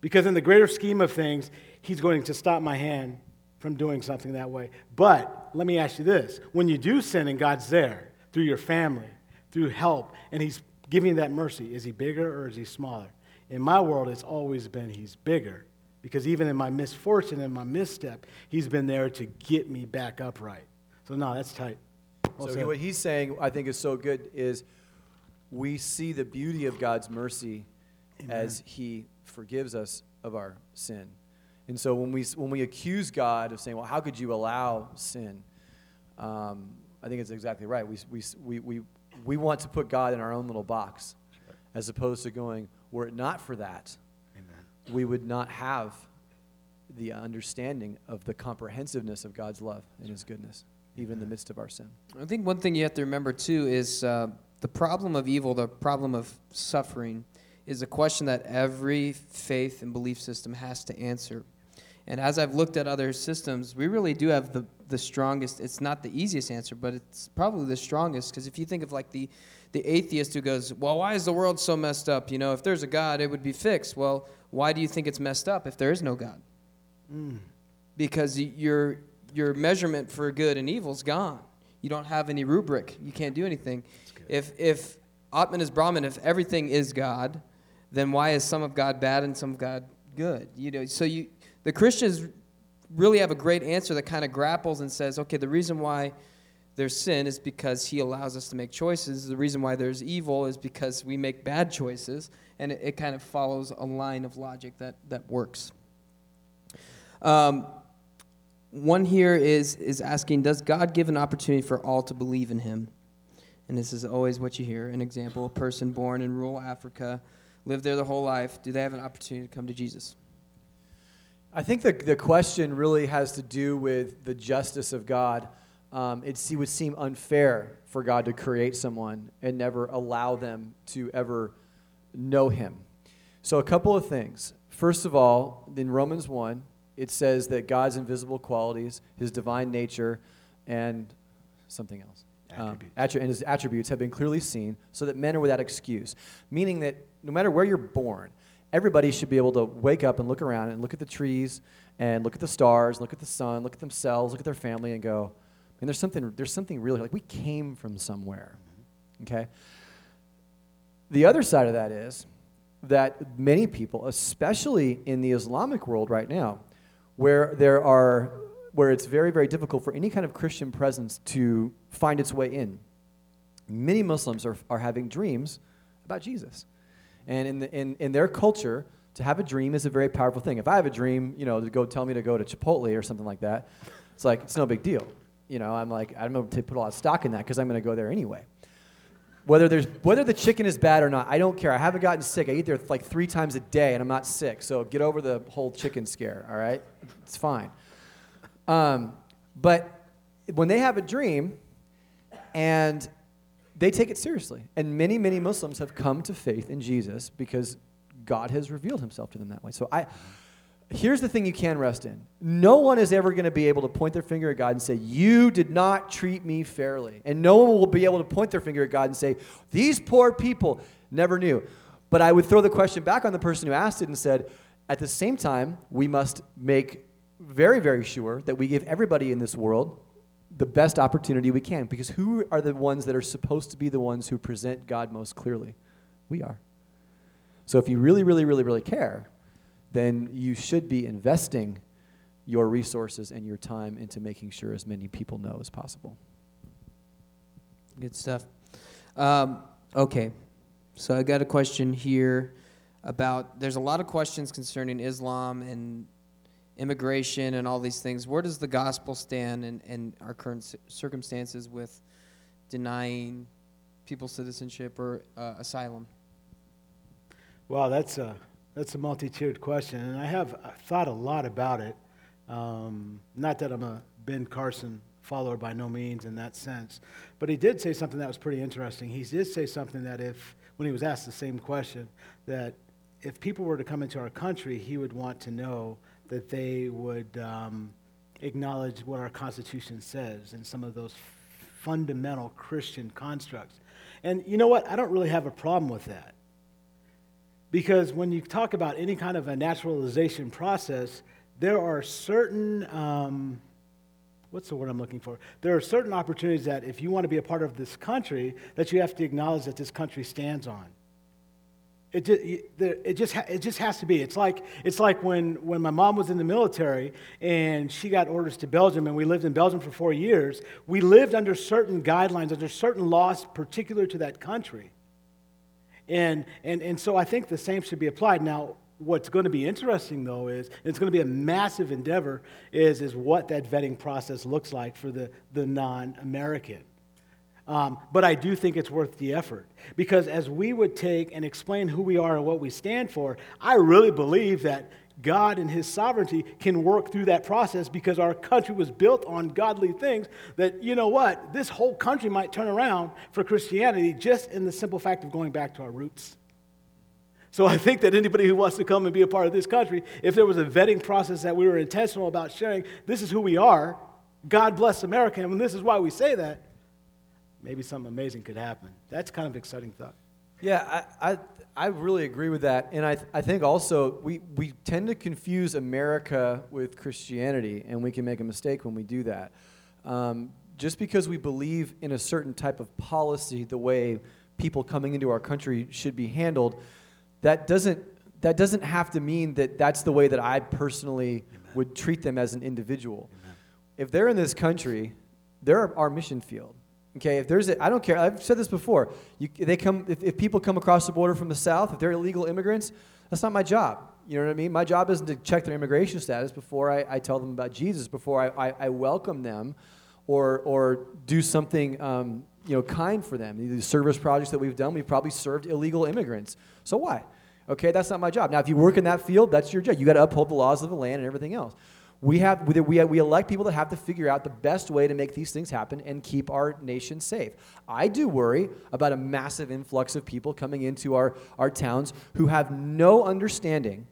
Because in the greater scheme of things, he's going to stop my hand from doing something that way. But let me ask you this when you do sin and God's there through your family, through help, and he's giving you that mercy, is he bigger or is he smaller? In my world, it's always been he's bigger. Because even in my misfortune and my misstep, he's been there to get me back upright. So, no, that's tight. Well so, what he's saying, I think, is so good is we see the beauty of God's mercy Amen. as he forgives us of our sin. And so when we, when we accuse God of saying, well, how could you allow sin? Um, I think it's exactly right. We, we, we, we, we want to put God in our own little box as opposed to going, were it not for that, Amen. we would not have the understanding of the comprehensiveness of God's love and His goodness, even in the midst of our sin. I think one thing you have to remember, too, is uh, the problem of evil, the problem of suffering, is a question that every faith and belief system has to answer. And as I've looked at other systems, we really do have the, the strongest. It's not the easiest answer, but it's probably the strongest. Because if you think of like the, the atheist who goes, Well, why is the world so messed up? You know, if there's a God, it would be fixed. Well, why do you think it's messed up if there is no God? Mm. Because your, your measurement for good and evil is gone. You don't have any rubric. You can't do anything. If, if Atman is Brahman, if everything is God, then why is some of God bad and some of God good? You know, so you the Christians really have a great answer that kind of grapples and says, okay, the reason why there's sin is because he allows us to make choices. The reason why there's evil is because we make bad choices. And it, it kind of follows a line of logic that, that works. Um, one here is, is asking Does God give an opportunity for all to believe in him? And this is always what you hear. An example a person born in rural Africa, lived there their whole life. Do they have an opportunity to come to Jesus? I think the, the question really has to do with the justice of God. Um, it would seem unfair for God to create someone and never allow them to ever know Him. So, a couple of things. First of all, in Romans 1, it says that God's invisible qualities, His divine nature, and something else. Um, attributes. Um, and his attributes have been clearly seen so that men are without excuse. Meaning that no matter where you're born, everybody should be able to wake up and look around and look at the trees and look at the stars, look at the sun, look at themselves, look at their family, and go, "Man, there's something. There's something really like we came from somewhere." Okay. The other side of that is that many people, especially in the Islamic world right now, where there are where it's very very difficult for any kind of Christian presence to find its way in, many Muslims are, are having dreams about Jesus. And in, the, in, in their culture, to have a dream is a very powerful thing. If I have a dream, you know, to go tell me to go to Chipotle or something like that, it's like, it's no big deal. You know, I'm like, I don't know to put a lot of stock in that because I'm going to go there anyway. Whether, there's, whether the chicken is bad or not, I don't care. I haven't gotten sick. I eat there like three times a day and I'm not sick. So get over the whole chicken scare, all right? It's fine. Um, but when they have a dream and they take it seriously. And many, many Muslims have come to faith in Jesus because God has revealed himself to them that way. So I here's the thing you can rest in. No one is ever going to be able to point their finger at God and say, "You did not treat me fairly." And no one will be able to point their finger at God and say, "These poor people never knew." But I would throw the question back on the person who asked it and said, "At the same time, we must make very, very sure that we give everybody in this world the best opportunity we can because who are the ones that are supposed to be the ones who present God most clearly? We are. So if you really, really, really, really care, then you should be investing your resources and your time into making sure as many people know as possible. Good stuff. Um, okay, so I got a question here about there's a lot of questions concerning Islam and immigration and all these things. Where does the gospel stand in, in our current circumstances with denying people citizenship or uh, asylum? Well, that's a, that's a multi tiered question, and I have thought a lot about it. Um, not that I'm a Ben Carson follower by no means in that sense, but he did say something that was pretty interesting. He did say something that if, when he was asked the same question, that if people were to come into our country, he would want to know that they would um, acknowledge what our Constitution says and some of those fundamental Christian constructs. And you know what? I don't really have a problem with that. Because when you talk about any kind of a naturalization process, there are certain, um, what's the word I'm looking for? There are certain opportunities that if you want to be a part of this country, that you have to acknowledge that this country stands on. It just, it, just, it just has to be. It's like, it's like when, when my mom was in the military and she got orders to Belgium and we lived in Belgium for four years. We lived under certain guidelines, under certain laws particular to that country. And, and, and so I think the same should be applied. Now, what's going to be interesting, though, is it's going to be a massive endeavor, is, is what that vetting process looks like for the, the non American. Um, but I do think it's worth the effort. Because as we would take and explain who we are and what we stand for, I really believe that God and His sovereignty can work through that process because our country was built on godly things. That, you know what, this whole country might turn around for Christianity just in the simple fact of going back to our roots. So I think that anybody who wants to come and be a part of this country, if there was a vetting process that we were intentional about sharing, this is who we are, God bless America, and this is why we say that, maybe something amazing could happen. That's kind of an exciting thought. Yeah, I, I, I really agree with that. And I, I think also we, we tend to confuse America with Christianity, and we can make a mistake when we do that. Um, just because we believe in a certain type of policy, the way people coming into our country should be handled, that doesn't, that doesn't have to mean that that's the way that I personally Amen. would treat them as an individual. Amen. If they're in this country, they're our mission field. Okay, if there's, a, I don't care. I've said this before. You, they come, if, if people come across the border from the south, if they're illegal immigrants, that's not my job. You know what I mean? My job isn't to check their immigration status before I, I tell them about Jesus, before I, I, I welcome them, or or do something um, you know kind for them. The service projects that we've done, we've probably served illegal immigrants. So why? Okay, that's not my job. Now, if you work in that field, that's your job. You got to uphold the laws of the land and everything else. We, have, we, we elect people that have to figure out the best way to make these things happen and keep our nation safe. I do worry about a massive influx of people coming into our, our towns who have no understanding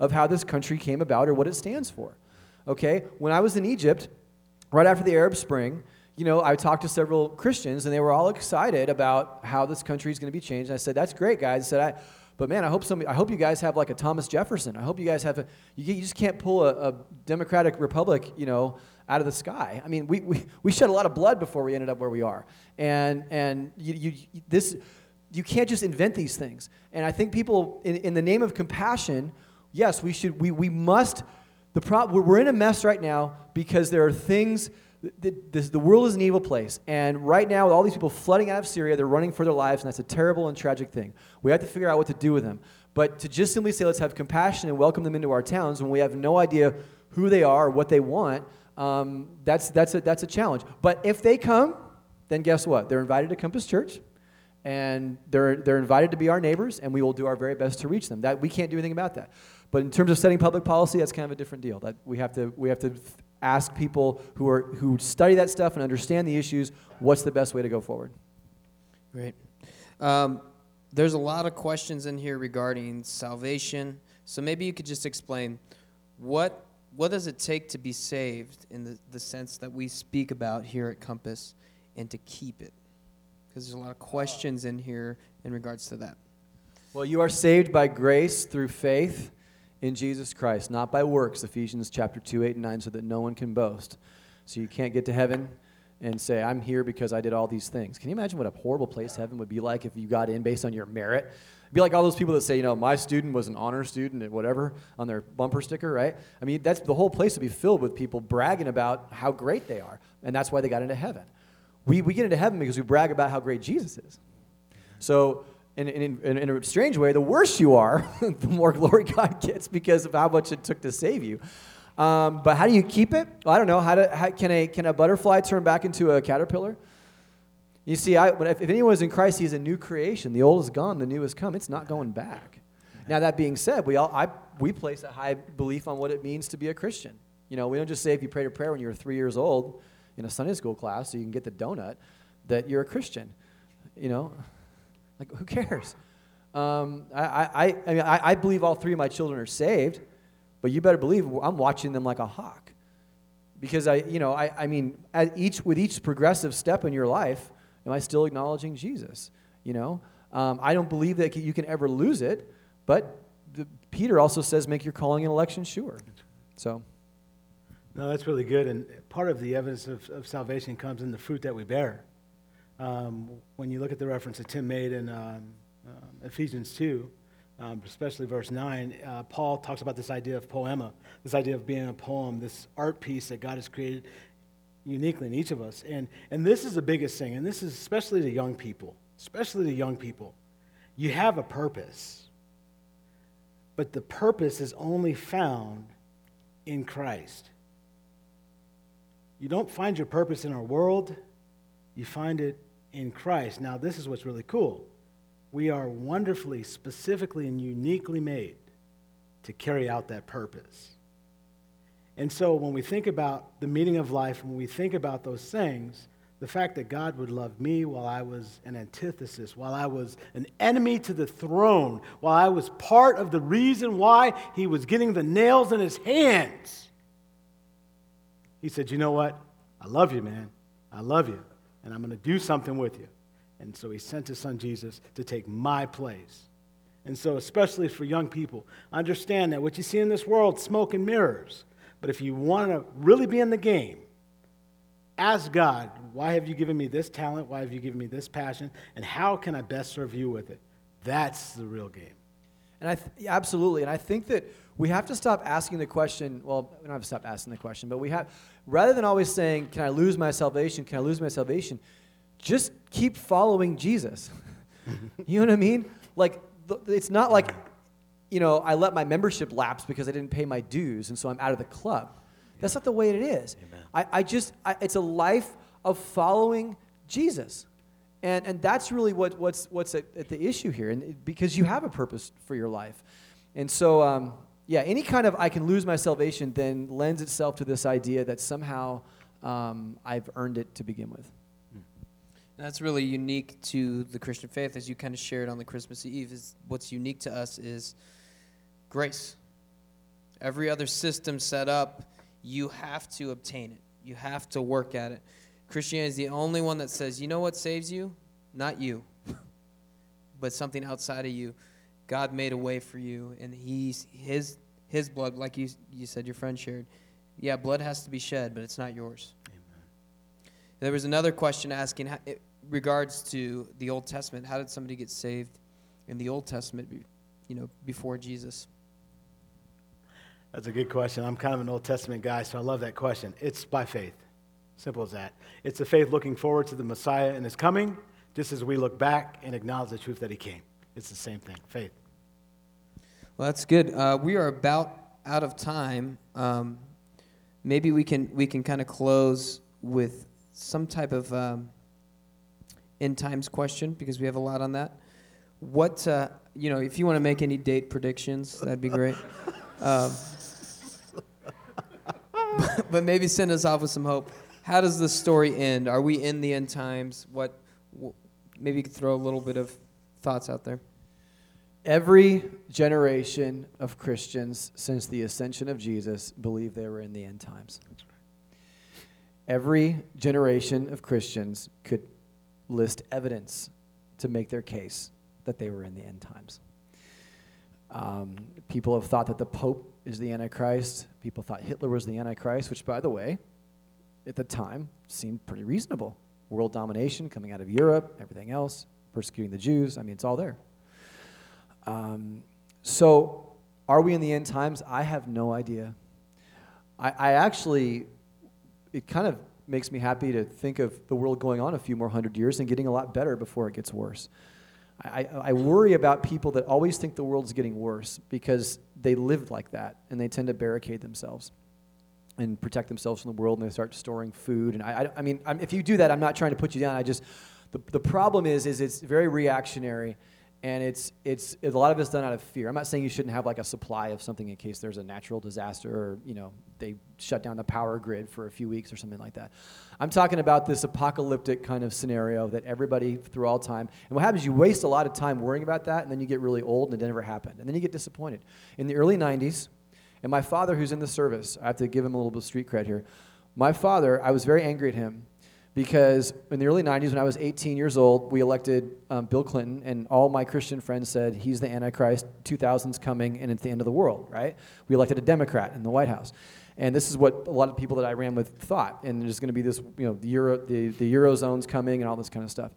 of how this country came about or what it stands for. Okay? When I was in Egypt, right after the Arab Spring, you know, I talked to several Christians and they were all excited about how this country is going to be changed. And I said, "That's great, guys." I said, "I, but man, I hope somebody, I hope you guys have like a Thomas Jefferson. I hope you guys have a, you, you just can't pull a, a, democratic republic, you know, out of the sky. I mean, we, we, we shed a lot of blood before we ended up where we are. And, and you, you, this, you can't just invent these things. And I think people, in, in the name of compassion, yes, we should, we, we must, the problem, we're in a mess right now because there are things the, this, the world is an evil place. And right now, with all these people flooding out of Syria, they're running for their lives, and that's a terrible and tragic thing. We have to figure out what to do with them. But to just simply say, let's have compassion and welcome them into our towns when we have no idea who they are, what they want, um, that's, that's, a, that's a challenge. But if they come, then guess what? They're invited to Compass Church, and they're, they're invited to be our neighbors, and we will do our very best to reach them. That, we can't do anything about that. But in terms of setting public policy, that's kind of a different deal. That we have to, we have to ask people who, are, who study that stuff and understand the issues what's the best way to go forward. Great. Um, there's a lot of questions in here regarding salvation. So maybe you could just explain what, what does it take to be saved in the, the sense that we speak about here at Compass and to keep it? Because there's a lot of questions in here in regards to that. Well, you are saved by grace through faith in Jesus Christ, not by works, Ephesians chapter 2, 8, and 9, so that no one can boast. So you can't get to heaven and say, I'm here because I did all these things. Can you imagine what a horrible place heaven would be like if you got in based on your merit? It'd be like all those people that say, you know, my student was an honor student at whatever on their bumper sticker, right? I mean, that's the whole place would be filled with people bragging about how great they are. And that's why they got into heaven. We, we get into heaven because we brag about how great Jesus is. So, in, in, in, in a strange way, the worse you are, the more glory God gets because of how much it took to save you. Um, but how do you keep it? Well, I don't know. How, do, how can, a, can a butterfly turn back into a caterpillar? You see, I, if, if anyone is in Christ, he's a new creation. The old is gone, the new has come. It's not going back. Now, that being said, we, all, I, we place a high belief on what it means to be a Christian. You know, we don't just say if you prayed a prayer when you were three years old in a Sunday school class so you can get the donut that you're a Christian. You know, like who cares? Um, I, I, I, mean, I, I believe all three of my children are saved. But you better believe I'm watching them like a hawk. Because I, you know, I, I mean, at each, with each progressive step in your life, am I still acknowledging Jesus? You know, um, I don't believe that you can ever lose it, but the, Peter also says make your calling and election sure. So. No, that's really good. And part of the evidence of, of salvation comes in the fruit that we bear. Um, when you look at the reference that Tim made in um, uh, Ephesians 2, um, especially verse 9, uh, Paul talks about this idea of poema, this idea of being a poem, this art piece that God has created uniquely in each of us. And, and this is the biggest thing, and this is especially to young people, especially to young people. You have a purpose, but the purpose is only found in Christ. You don't find your purpose in our world, you find it in Christ. Now, this is what's really cool we are wonderfully, specifically, and uniquely made to carry out that purpose. And so when we think about the meaning of life, when we think about those things, the fact that God would love me while I was an antithesis, while I was an enemy to the throne, while I was part of the reason why he was getting the nails in his hands. He said, You know what? I love you, man. I love you. And I'm going to do something with you. And so he sent his son Jesus to take my place. And so, especially for young people, understand that what you see in this world, smoke and mirrors. But if you want to really be in the game, ask God, why have you given me this talent? Why have you given me this passion? And how can I best serve you with it? That's the real game. And I th- absolutely. And I think that we have to stop asking the question. Well, we don't have to stop asking the question, but we have, rather than always saying, Can I lose my salvation? Can I lose my salvation? just keep following Jesus. you know what I mean? Like, it's not like, you know, I let my membership lapse because I didn't pay my dues and so I'm out of the club. That's not the way it is. I, I just, I, it's a life of following Jesus. And, and that's really what, what's, what's at, at the issue here, and because you have a purpose for your life. And so, um, yeah, any kind of I can lose my salvation then lends itself to this idea that somehow um, I've earned it to begin with. That's really unique to the Christian faith, as you kind of shared on the Christmas Eve. Is what's unique to us is grace. Every other system set up, you have to obtain it. You have to work at it. Christianity is the only one that says, you know what saves you? Not you, but something outside of you. God made a way for you, and He's His His blood, like you you said, your friend shared. Yeah, blood has to be shed, but it's not yours. Amen. There was another question asking, regards to the Old Testament, how did somebody get saved in the Old Testament, you know, before Jesus? That's a good question. I'm kind of an Old Testament guy, so I love that question. It's by faith. Simple as that. It's a faith looking forward to the Messiah and his coming, just as we look back and acknowledge the truth that he came. It's the same thing, faith. Well, that's good. Uh, we are about out of time. Um, maybe we can we can kind of close with some type of um, end times question because we have a lot on that. What, uh, you know, if you want to make any date predictions, that'd be great. Um, but maybe send us off with some hope. How does the story end? Are we in the end times? What, maybe you could throw a little bit of thoughts out there. Every generation of Christians since the ascension of Jesus believe they were in the end times. Every generation of Christians could list evidence to make their case that they were in the end times. Um, people have thought that the Pope is the Antichrist. People thought Hitler was the Antichrist, which, by the way, at the time seemed pretty reasonable. World domination coming out of Europe, everything else, persecuting the Jews. I mean, it's all there. Um, so, are we in the end times? I have no idea. I, I actually, it kind of makes me happy to think of the world going on a few more hundred years and getting a lot better before it gets worse. I, I worry about people that always think the world's getting worse because they live like that and they tend to barricade themselves and protect themselves from the world and they start storing food. And I, I, I mean, I'm, if you do that, I'm not trying to put you down. I just, the, the problem is, is it's very reactionary and it's, it's, a lot of it's done out of fear. I'm not saying you shouldn't have like a supply of something in case there's a natural disaster or, you know, they shut down the power grid for a few weeks or something like that. I'm talking about this apocalyptic kind of scenario that everybody through all time. And what happens, you waste a lot of time worrying about that, and then you get really old and it never happened. And then you get disappointed. In the early 90s, and my father, who's in the service, I have to give him a little bit of street cred here. My father, I was very angry at him because in the early 90s, when I was 18 years old, we elected um, Bill Clinton, and all my Christian friends said, He's the Antichrist, 2000's coming, and it's the end of the world, right? We elected a Democrat in the White House. And this is what a lot of people that I ran with thought. And there's going to be this, you know, the, Euro, the, the Eurozone's coming and all this kind of stuff.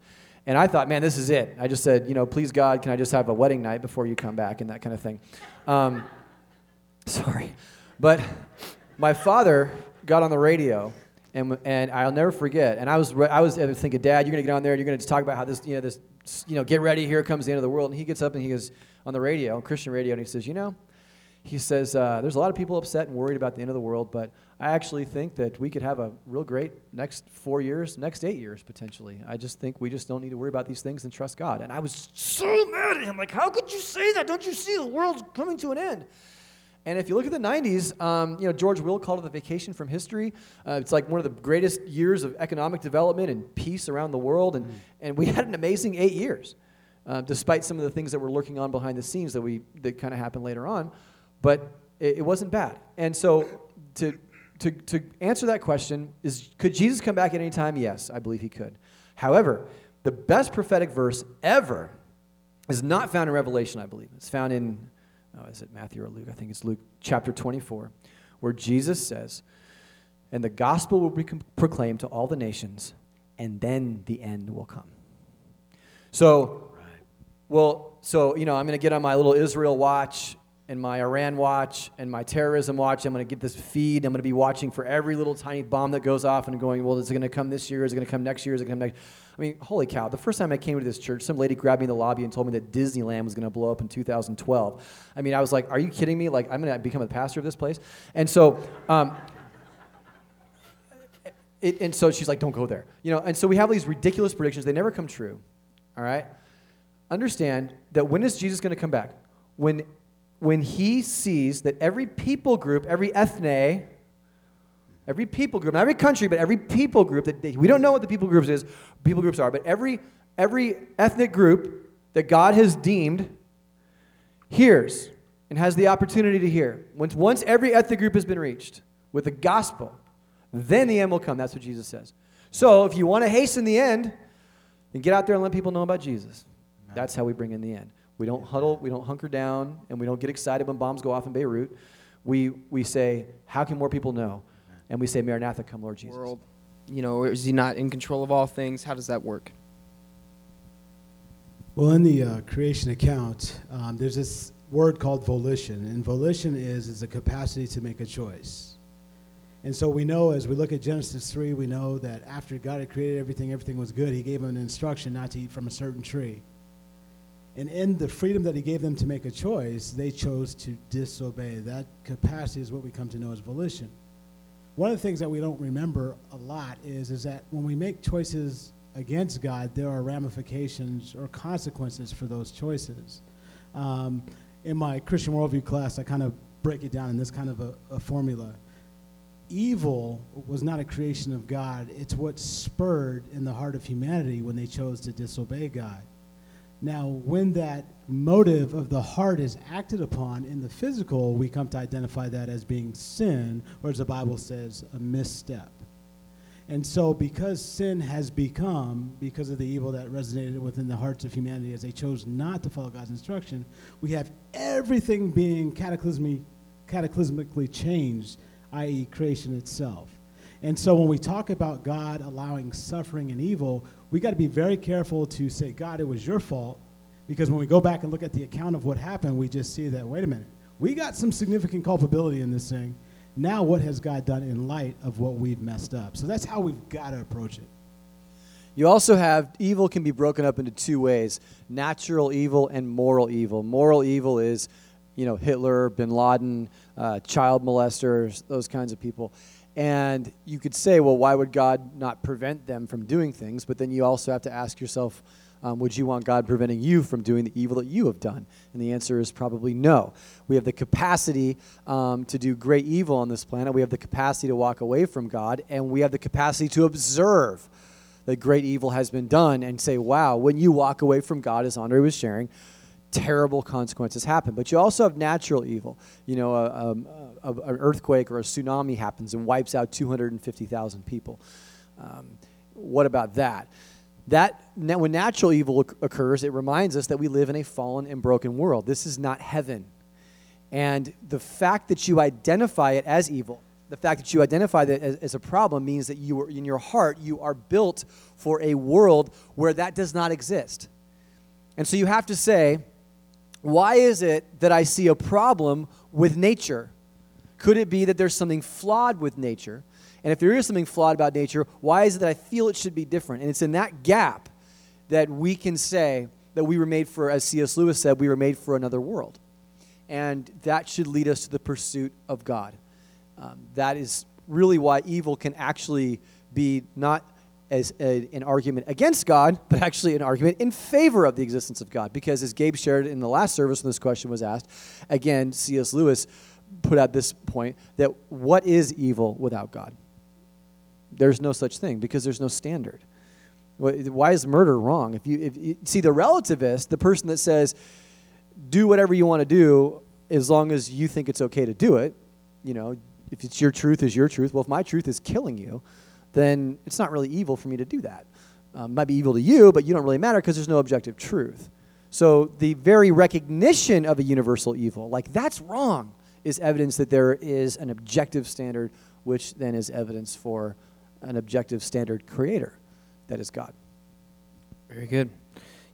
And I thought, man, this is it. I just said, you know, please God, can I just have a wedding night before you come back and that kind of thing. Um, sorry. But my father got on the radio and, and I'll never forget. And I was, I was thinking, Dad, you're going to get on there and you're going to talk about how this, you know, this, you know, get ready, here comes the end of the world. And he gets up and he goes on the radio, on Christian radio, and he says, you know, he says, uh, there's a lot of people upset and worried about the end of the world, but I actually think that we could have a real great next four years, next eight years potentially. I just think we just don't need to worry about these things and trust God. And I was so mad at him. Like, how could you say that? Don't you see the world's coming to an end? And if you look at the 90s, um, you know, George Will called it the vacation from history. Uh, it's like one of the greatest years of economic development and peace around the world. And, mm. and we had an amazing eight years, uh, despite some of the things that were lurking on behind the scenes that, we, that kind of happened later on. But it, it wasn't bad. And so to, to, to answer that question is could Jesus come back at any time? Yes, I believe he could. However, the best prophetic verse ever is not found in Revelation, I believe. It's found in oh, is it Matthew or Luke? I think it's Luke chapter 24, where Jesus says, And the gospel will be proclaimed to all the nations, and then the end will come. So, well, so, you know, I'm going to get on my little Israel watch and my Iran watch and my terrorism watch. I'm going to get this feed. I'm going to be watching for every little tiny bomb that goes off and going, well, is it going to come this year? Is it going to come next year? Is it going to come next? I mean, holy cow. The first time I came to this church, some lady grabbed me in the lobby and told me that Disneyland was going to blow up in 2012. I mean, I was like, are you kidding me? Like, I'm going to become a pastor of this place? And so, um, it, and so she's like, don't go there. You know, and so we have these ridiculous predictions. They never come true. All right? Understand that when is Jesus going to come back? When when he sees that every people group, every ethne, every people group, not every country, but every people group that they, we don't know what the people groups is, people groups are, but every every ethnic group that God has deemed hears and has the opportunity to hear. Once, once every ethnic group has been reached with the gospel, then the end will come. That's what Jesus says. So if you want to hasten the end, then get out there and let people know about Jesus. That's how we bring in the end. We don't huddle, we don't hunker down, and we don't get excited when bombs go off in Beirut. We, we say, How can more people know? And we say, Maranatha, come, Lord Jesus. World, you know, is he not in control of all things? How does that work? Well, in the uh, creation account, um, there's this word called volition, and volition is is a capacity to make a choice. And so we know as we look at Genesis 3, we know that after God had created everything, everything was good. He gave them an instruction not to eat from a certain tree. And in the freedom that he gave them to make a choice, they chose to disobey. That capacity is what we come to know as volition. One of the things that we don't remember a lot is, is that when we make choices against God, there are ramifications or consequences for those choices. Um, in my Christian worldview class, I kind of break it down in this kind of a, a formula. Evil was not a creation of God, it's what spurred in the heart of humanity when they chose to disobey God. Now, when that motive of the heart is acted upon in the physical, we come to identify that as being sin, or as the Bible says, a misstep. And so, because sin has become, because of the evil that resonated within the hearts of humanity as they chose not to follow God's instruction, we have everything being cataclysmically, cataclysmically changed, i.e., creation itself. And so when we talk about God allowing suffering and evil, we got to be very careful to say, God, it was your fault. Because when we go back and look at the account of what happened, we just see that, wait a minute, we got some significant culpability in this thing. Now, what has God done in light of what we've messed up? So that's how we've got to approach it. You also have evil can be broken up into two ways natural evil and moral evil. Moral evil is, you know, Hitler, bin Laden, uh, child molesters, those kinds of people. And you could say, well, why would God not prevent them from doing things? But then you also have to ask yourself, um, would you want God preventing you from doing the evil that you have done? And the answer is probably no. We have the capacity um, to do great evil on this planet. We have the capacity to walk away from God, and we have the capacity to observe that great evil has been done and say, wow, when you walk away from God, as Andre was sharing, terrible consequences happen. But you also have natural evil. You know, a, um, a, a, an earthquake or a tsunami happens and wipes out 250,000 people. Um, what about that? That when natural evil occurs, it reminds us that we live in a fallen and broken world. This is not heaven. And the fact that you identify it as evil, the fact that you identify that as, as, a problem means that you are in your heart you are built for a world where that does not exist and so you have to say why is it that i see a problem with nature could it be that there's something flawed with nature and if there is something flawed about nature why is it that i feel it should be different and it's in that gap that we can say that we were made for as cs lewis said we were made for another world and that should lead us to the pursuit of god um, that is really why evil can actually be not as a, an argument against God, but actually an argument in favor of the existence of God. Because as Gabe shared in the last service when this question was asked, again, C.S. Lewis put out this point that what is evil without God? There's no such thing because there's no standard. Why is murder wrong? If you, if you see the relativist, the person that says, do whatever you want to do as long as you think it's okay to do it, you know, if it's your truth is your truth, well, if my truth is killing you, then it's not really evil for me to do that. Um, might be evil to you, but you don't really matter because there's no objective truth. So the very recognition of a universal evil, like that's wrong, is evidence that there is an objective standard, which then is evidence for an objective standard creator, that is God. Very good.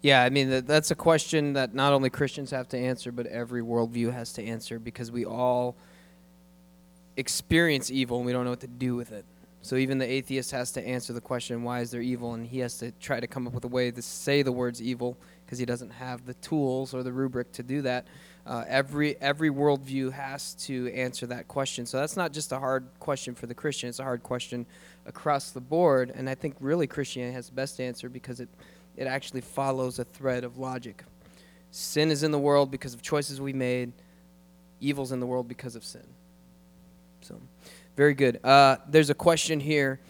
Yeah, I mean, that's a question that not only Christians have to answer, but every worldview has to answer because we all experience evil and we don't know what to do with it. So even the atheist has to answer the question, why is there evil? And he has to try to come up with a way to say the words evil because he doesn't have the tools or the rubric to do that. Uh, every every worldview has to answer that question. So that's not just a hard question for the Christian; it's a hard question across the board. And I think really Christianity has the best answer because it it actually follows a thread of logic. Sin is in the world because of choices we made. Evil's in the world because of sin. So, very good. Uh, there's a question here.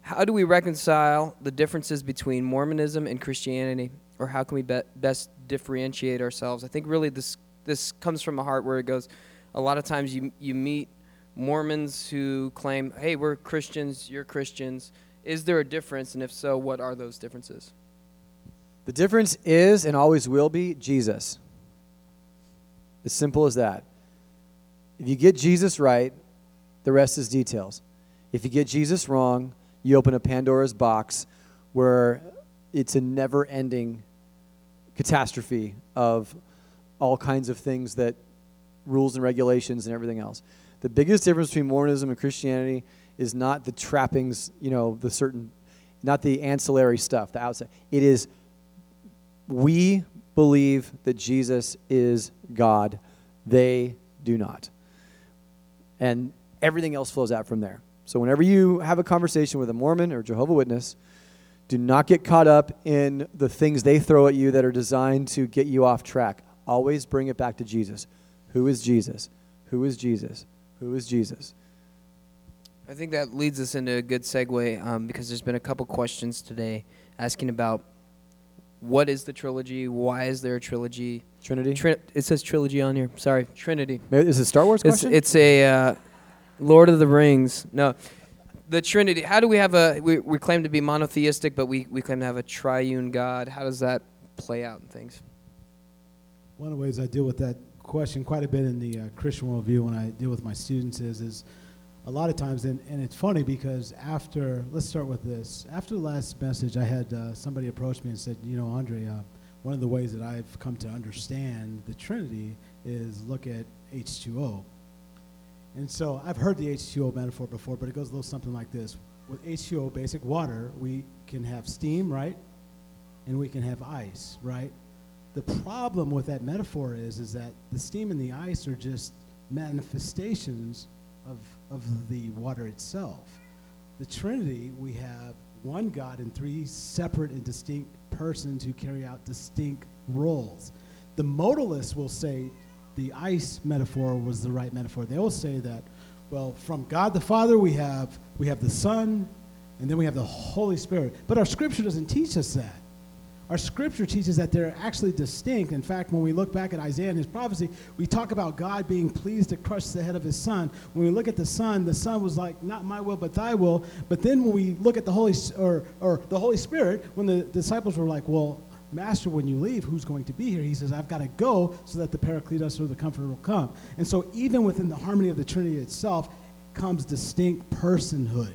How do we reconcile the differences between Mormonism and Christianity, or how can we be- best differentiate ourselves? I think really this this comes from a heart where it goes. A lot of times you you meet Mormons who claim, "Hey, we're Christians. You're Christians." Is there a difference, and if so, what are those differences? The difference is and always will be Jesus. As simple as that. If you get Jesus right, the rest is details. If you get Jesus wrong, you open a Pandora's box where it's a never ending catastrophe of all kinds of things that rules and regulations and everything else. The biggest difference between Mormonism and Christianity is not the trappings, you know, the certain, not the ancillary stuff, the outside. It is, we believe that Jesus is God. They do not. And everything else flows out from there. So whenever you have a conversation with a Mormon or Jehovah Witness, do not get caught up in the things they throw at you that are designed to get you off track. Always bring it back to Jesus. Who is Jesus? Who is Jesus? Who is Jesus? I think that leads us into a good segue um, because there's been a couple questions today asking about what is the trilogy? Why is there a trilogy? Trinity. Tri- it says trilogy on here. Sorry, Trinity. Is it Star Wars question? It's, it's a. Uh, Lord of the Rings. No. The Trinity. How do we have a. We, we claim to be monotheistic, but we, we claim to have a triune God. How does that play out in things? One of the ways I deal with that question quite a bit in the uh, Christian worldview when I deal with my students is, is a lot of times, and, and it's funny because after, let's start with this. After the last message, I had uh, somebody approach me and said, You know, Andre, uh, one of the ways that I've come to understand the Trinity is look at H2O. And so I've heard the H2O metaphor before, but it goes a little something like this. With H2O, basic water, we can have steam, right? And we can have ice, right? The problem with that metaphor is, is that the steam and the ice are just manifestations of, of the water itself. The Trinity, we have one God and three separate and distinct persons who carry out distinct roles. The modalists will say the ice metaphor was the right metaphor. They will say that, well, from God the Father we have we have the Son, and then we have the Holy Spirit. But our Scripture doesn't teach us that. Our Scripture teaches that they're actually distinct. In fact, when we look back at Isaiah and his prophecy, we talk about God being pleased to crush the head of his Son. When we look at the Son, the Son was like, "Not my will, but Thy will." But then when we look at the Holy or or the Holy Spirit, when the disciples were like, "Well." Master, when you leave, who's going to be here? He says, I've got to go so that the Paracletos or the Comforter will come. And so, even within the harmony of the Trinity itself, comes distinct personhood.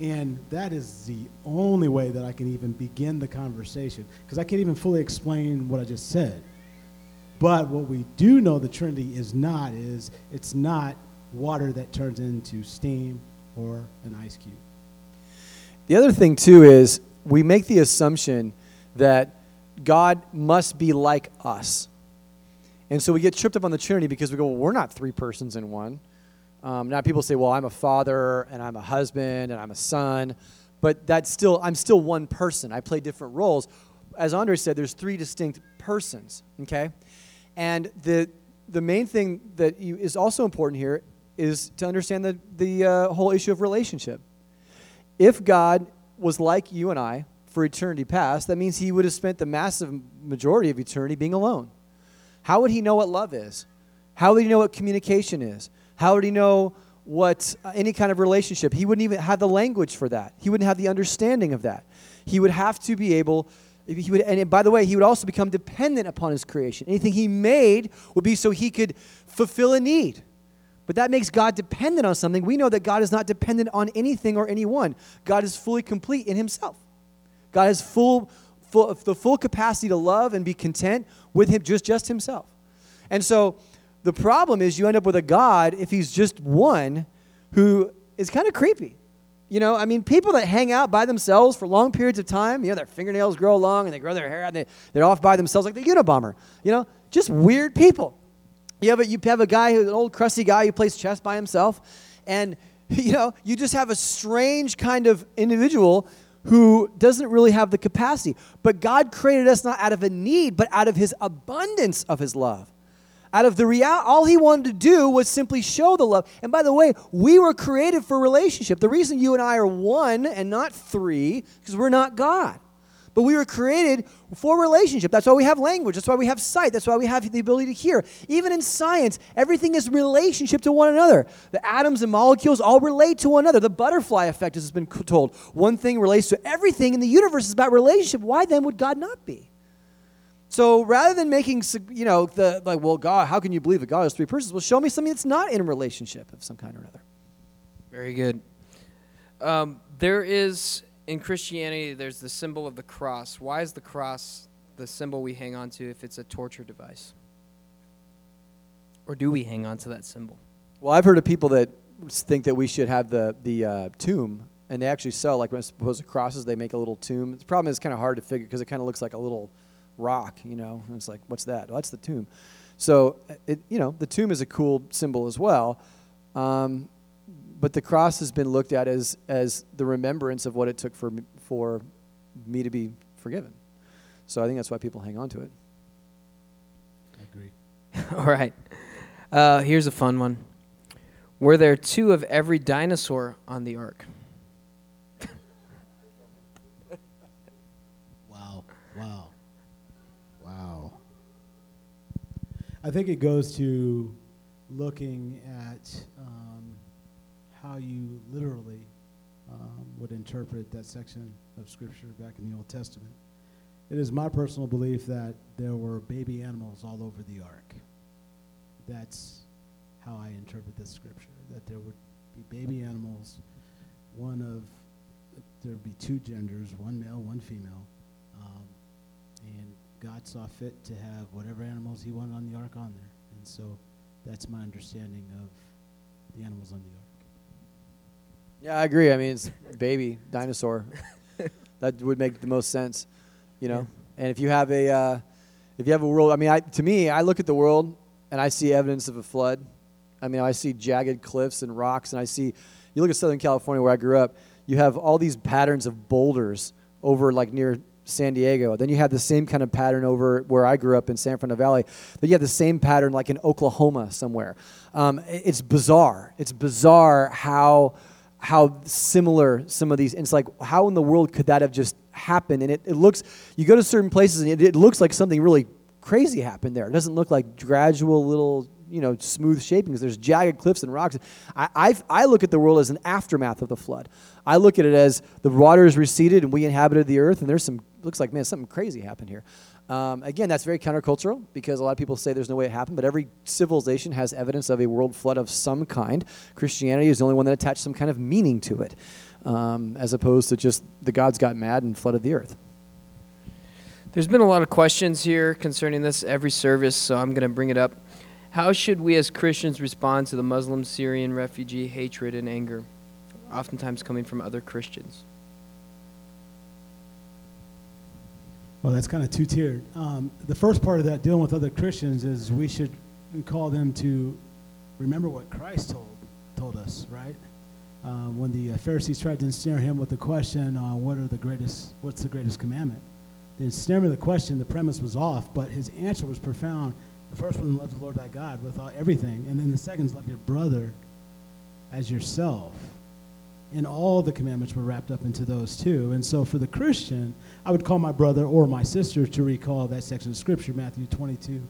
And that is the only way that I can even begin the conversation because I can't even fully explain what I just said. But what we do know the Trinity is not is it's not water that turns into steam or an ice cube. The other thing, too, is we make the assumption that God must be like us. And so we get tripped up on the Trinity because we go, well, we're not three persons in one. Um, now people say, well, I'm a father and I'm a husband and I'm a son, but that's still, I'm still one person. I play different roles. As Andre said, there's three distinct persons, okay? And the, the main thing that you, is also important here is to understand the, the uh, whole issue of relationship. If God was like you and I, for eternity past, that means he would have spent the massive majority of eternity being alone. How would he know what love is? How would he know what communication is? How would he know what uh, any kind of relationship? He wouldn't even have the language for that. He wouldn't have the understanding of that. He would have to be able he would and by the way, he would also become dependent upon his creation. Anything he made would be so he could fulfill a need. But that makes God dependent on something. We know that God is not dependent on anything or anyone. God is fully complete in himself. God has full, full, the full capacity to love and be content with him, just, just himself. And so the problem is you end up with a God, if he's just one, who is kind of creepy. You know, I mean, people that hang out by themselves for long periods of time, you know, their fingernails grow long and they grow their hair out and they, they're off by themselves like the Unabomber. You know, just weird people. You have a, you have a guy, who's an old crusty guy who plays chess by himself, and, you know, you just have a strange kind of individual who doesn't really have the capacity. But God created us not out of a need, but out of his abundance of his love. Out of the reality, all he wanted to do was simply show the love. And by the way, we were created for relationship. The reason you and I are one and not three, because we're not God. But we were created for relationship. That's why we have language. That's why we have sight. That's why we have the ability to hear. Even in science, everything is relationship to one another. The atoms and molecules all relate to one another. The butterfly effect, as has been told, one thing relates to everything in the universe is about relationship. Why then would God not be? So rather than making, you know, the like, well, God, how can you believe that God has three persons? Well, show me something that's not in a relationship of some kind or another. Very good. Um, there is in Christianity, there's the symbol of the cross. Why is the cross the symbol we hang on to if it's a torture device? Or do we hang on to that symbol? Well, I've heard of people that think that we should have the, the uh, tomb, and they actually sell, like, when it's supposed to crosses, they make a little tomb. The problem is it's kind of hard to figure because it kind of looks like a little rock, you know? And it's like, what's that? Well, that's the tomb. So, it, you know, the tomb is a cool symbol as well. Um, but the cross has been looked at as, as the remembrance of what it took for, for me to be forgiven. So I think that's why people hang on to it. I agree. All right. Uh, here's a fun one. Were there two of every dinosaur on the ark? wow. Wow. Wow. I think it goes to looking at how you literally um, would interpret that section of Scripture back in the Old Testament. It is my personal belief that there were baby animals all over the ark. That's how I interpret this Scripture. That there would be baby animals, one of there would be two genders, one male, one female, um, God saw fit to have whatever animals He wanted on the ark on there, and so that's my understanding of the animals on the ark. Yeah, I agree. I mean, it's baby dinosaur. that would make the most sense, you know. And if you have a, uh, if you have a world, I mean, I, to me, I look at the world and I see evidence of a flood. I mean, I see jagged cliffs and rocks, and I see. You look at Southern California, where I grew up. You have all these patterns of boulders over like near San Diego. Then you have the same kind of pattern over where I grew up in San Fernando Valley. Then you have the same pattern like in Oklahoma somewhere. Um, it's bizarre. It's bizarre how how similar some of these it's like how in the world could that have just happened and it, it looks you go to certain places and it, it looks like something really crazy happened there it doesn't look like gradual little you know smooth shapings there's jagged cliffs and rocks I, I, I look at the world as an aftermath of the flood i look at it as the waters receded and we inhabited the earth and there's some looks like man something crazy happened here um, again, that's very countercultural because a lot of people say there's no way it happened, but every civilization has evidence of a world flood of some kind. Christianity is the only one that attached some kind of meaning to it, um, as opposed to just the gods got mad and flooded the earth. There's been a lot of questions here concerning this every service, so I'm going to bring it up. How should we as Christians respond to the Muslim Syrian refugee hatred and anger, oftentimes coming from other Christians? Well, that's kind of two tiered. Um, the first part of that, dealing with other Christians, is we should call them to remember what Christ told told us, right? Uh, when the uh, Pharisees tried to ensnare him with the question, uh, "What are the greatest? What's the greatest commandment?" The ensnarement of the question, the premise was off, but his answer was profound. The first one, love the Lord thy God with all, everything, and then the second is love your brother as yourself and all the commandments were wrapped up into those two. And so for the Christian, I would call my brother or my sister to recall that section of Scripture, Matthew 22,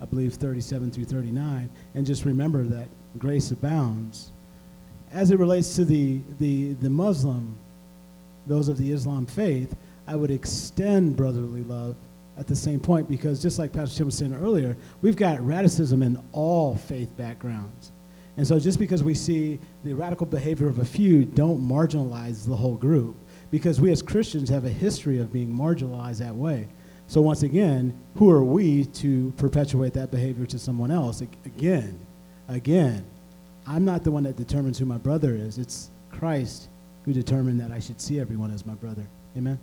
I believe 37 through 39, and just remember that grace abounds. As it relates to the, the, the Muslim, those of the Islam faith, I would extend brotherly love at the same point because just like Pastor Tim was saying earlier, we've got radicism in all faith backgrounds. And so just because we see the radical behavior of a few, don't marginalize the whole group. Because we as Christians have a history of being marginalized that way. So once again, who are we to perpetuate that behavior to someone else? Again, again, I'm not the one that determines who my brother is. It's Christ who determined that I should see everyone as my brother. Amen.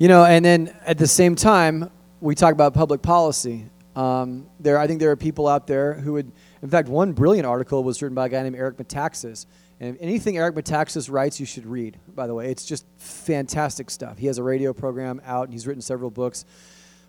You know, and then at the same time, we talk about public policy. Um, there, I think there are people out there who would in fact, one brilliant article was written by a guy named Eric Metaxas. And anything Eric Metaxas writes, you should read, by the way. It's just fantastic stuff. He has a radio program out, and he's written several books.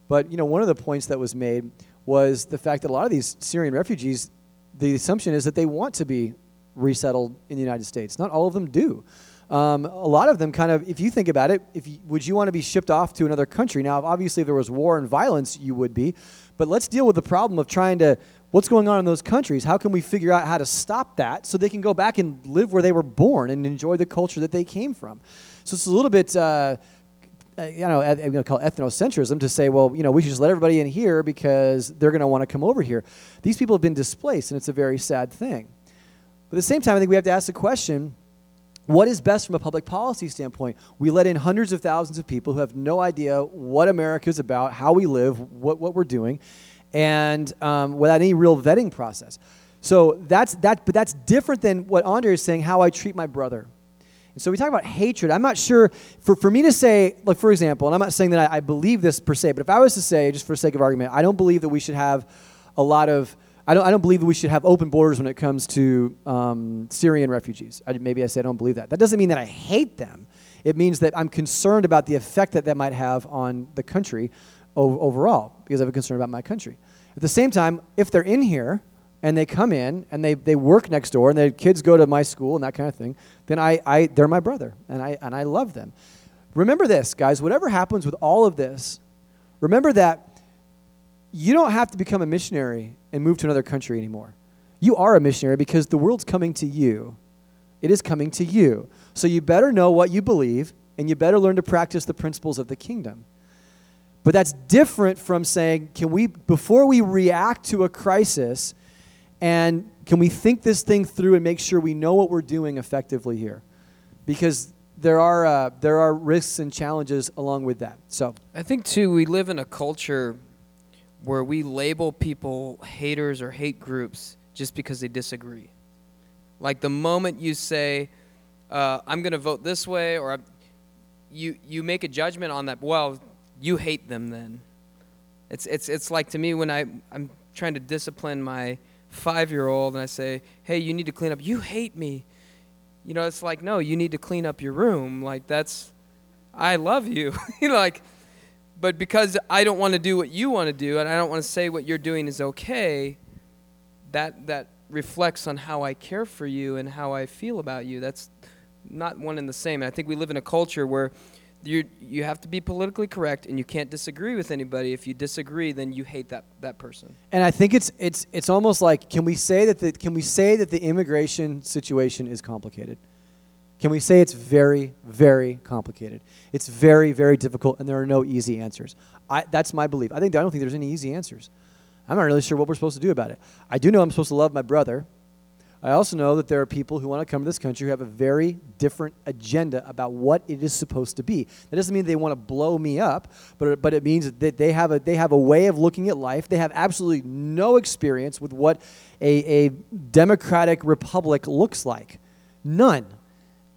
But, you know, one of the points that was made was the fact that a lot of these Syrian refugees, the assumption is that they want to be resettled in the United States. Not all of them do. Um, a lot of them kind of, if you think about it, if you, would you want to be shipped off to another country? Now, obviously, if there was war and violence, you would be. But let's deal with the problem of trying to what's going on in those countries? How can we figure out how to stop that so they can go back and live where they were born and enjoy the culture that they came from? So it's a little bit, uh, uh you know, I'm going to call ethnocentrism to say, well, you know, we should just let everybody in here because they're going to want to come over here. These people have been displaced, and it's a very sad thing. But at the same time, I think we have to ask the question what is best from a public policy standpoint? We let in hundreds of thousands of people who have no idea what America is about, how we live, what, what we're doing and um, without any real vetting process. So that's that, but that's different than what Andre is saying. How I treat my brother. And so we talk about hatred. I'm not sure for, for me to say, like for example, and I'm not saying that I, I believe this per se, but if I was to say, just for sake of argument, I don't believe that we should have a lot of I don't, I don't believe we should have open borders when it comes to um, Syrian refugees. I, maybe I say I don't believe that. That doesn't mean that I hate them. It means that I'm concerned about the effect that that might have on the country overall because I have a concern about my country. At the same time, if they're in here and they come in and they, they work next door and their kids go to my school and that kind of thing, then I, I, they're my brother and I, and I love them. Remember this, guys, whatever happens with all of this, remember that you don't have to become a missionary and move to another country anymore. You are a missionary because the world's coming to you. It is coming to you. So you better know what you believe and you better learn to practice the principles of the kingdom. But that's different from saying, can we, before we react to a crisis And can we think this thing through and make sure we know what we're doing effectively here? Because there are, uh, there are risks and challenges along with that. So, I think too we live in a culture where we label people haters or hate groups just because they disagree. Like the moment you say, uh, "I'm going to vote this way," or you you make a judgment on that. Well, you hate them then. It's it's it's like to me when I I'm trying to discipline my five year old and I say, "Hey, you need to clean up." You hate me. You know, it's like no, you need to clean up your room. Like that's, I love you. you know, like but because I don't want to do what you want to do and I don't want to say what you're doing is okay, that that reflects on how I care for you and how I feel about you. That's not one and the same. And I think we live in a culture where you you have to be politically correct and you can't disagree with anybody. If you disagree, then you hate that, that person. and I think it's it's it's almost like can we say that the can we say that the immigration situation is complicated? Can we say it's very very complicated? It's very very difficult, and there are no easy answers. I, that's my belief. I think I don't think there's any easy answers. I'm not really sure what we're supposed to do about it. I do know I'm supposed to love my brother. I also know that there are people who want to come to this country who have a very different agenda about what it is supposed to be. That doesn't mean they want to blow me up, but but it means that they have a they have a way of looking at life. They have absolutely no experience with what a, a democratic republic looks like, none.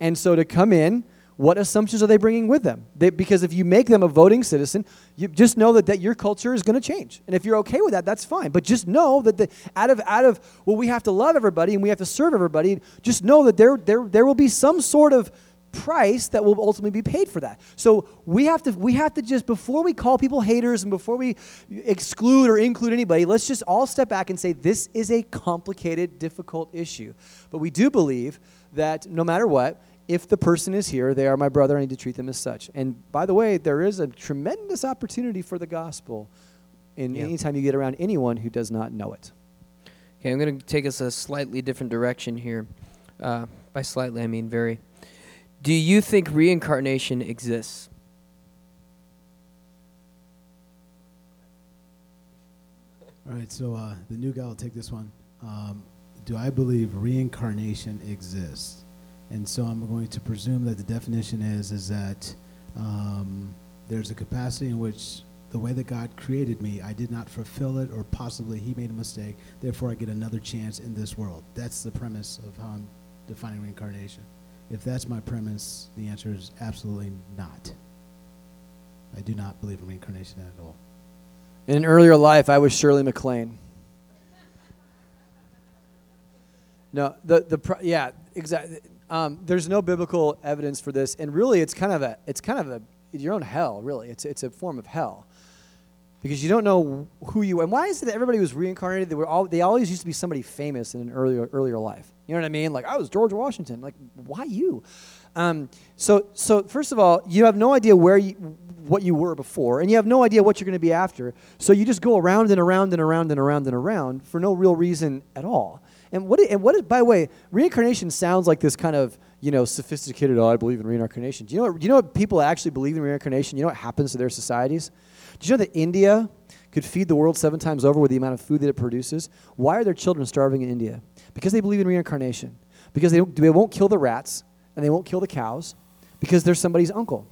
And so to come in, what assumptions are they bringing with them? They, because if you make them a voting citizen, you just know that, that your culture is going to change. And if you're okay with that, that's fine. But just know that the, out of out of well, we have to love everybody and we have to serve everybody. Just know that there there there will be some sort of price that will ultimately be paid for that. So we have to we have to just before we call people haters and before we exclude or include anybody, let's just all step back and say this is a complicated, difficult issue. But we do believe that no matter what, if the person is here, they are my brother, I need to treat them as such. And by the way, there is a tremendous opportunity for the gospel in Yeah. anytime you get around anyone who does not know it. Okay, I'm going to take us a slightly different direction here. Uh, by slightly, I mean very. Do you think reincarnation exists? All right, so uh, the new guy will take this one. Um, do I believe reincarnation exists? And so I'm going to presume that the definition is is that um, there's a capacity in which the way that God created me, I did not fulfill it, or possibly He made a mistake. Therefore, I get another chance in this world. That's the premise of how I'm defining reincarnation. If that's my premise, the answer is absolutely not. I do not believe in reincarnation at all. In an earlier life, I was Shirley MacLaine. No, the the yeah, exactly. Um, there's no biblical evidence for this, and really, it's kind of a it's kind of a your own hell. Really, it's it's a form of hell because you don't know who you. And why is it that everybody was reincarnated? They were all they always used to be somebody famous in an earlier earlier life. You know what I mean? Like I was George Washington. Like why you? Um, so so first of all, you have no idea where you what you were before, and you have no idea what you're going to be after. So you just go around and around and around and around and around for no real reason at all. And what? And what is? By the way, reincarnation sounds like this kind of you know sophisticated. Oh, I believe in reincarnation. Do you know? Do you know what people actually believe in reincarnation? You know what happens to their societies? Do you know that India could feed the world seven times over with the amount of food that it produces? Why are their children starving in India? Because they believe in reincarnation. Because they, they won't kill the rats and they won't kill the cows because they're somebody's uncle.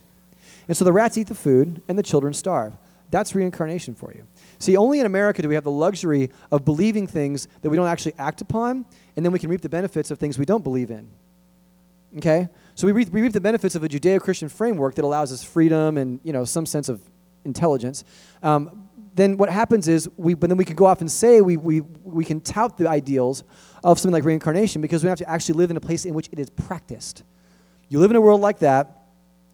And so the rats eat the food and the children starve. That's reincarnation for you. See, only in America do we have the luxury of believing things that we don't actually act upon, and then we can reap the benefits of things we don't believe in. Okay? So we reap, we reap the benefits of a Judeo Christian framework that allows us freedom and you know, some sense of intelligence. Um, then what happens is, we, but then we can go off and say we, we, we can tout the ideals of something like reincarnation because we have to actually live in a place in which it is practiced. You live in a world like that,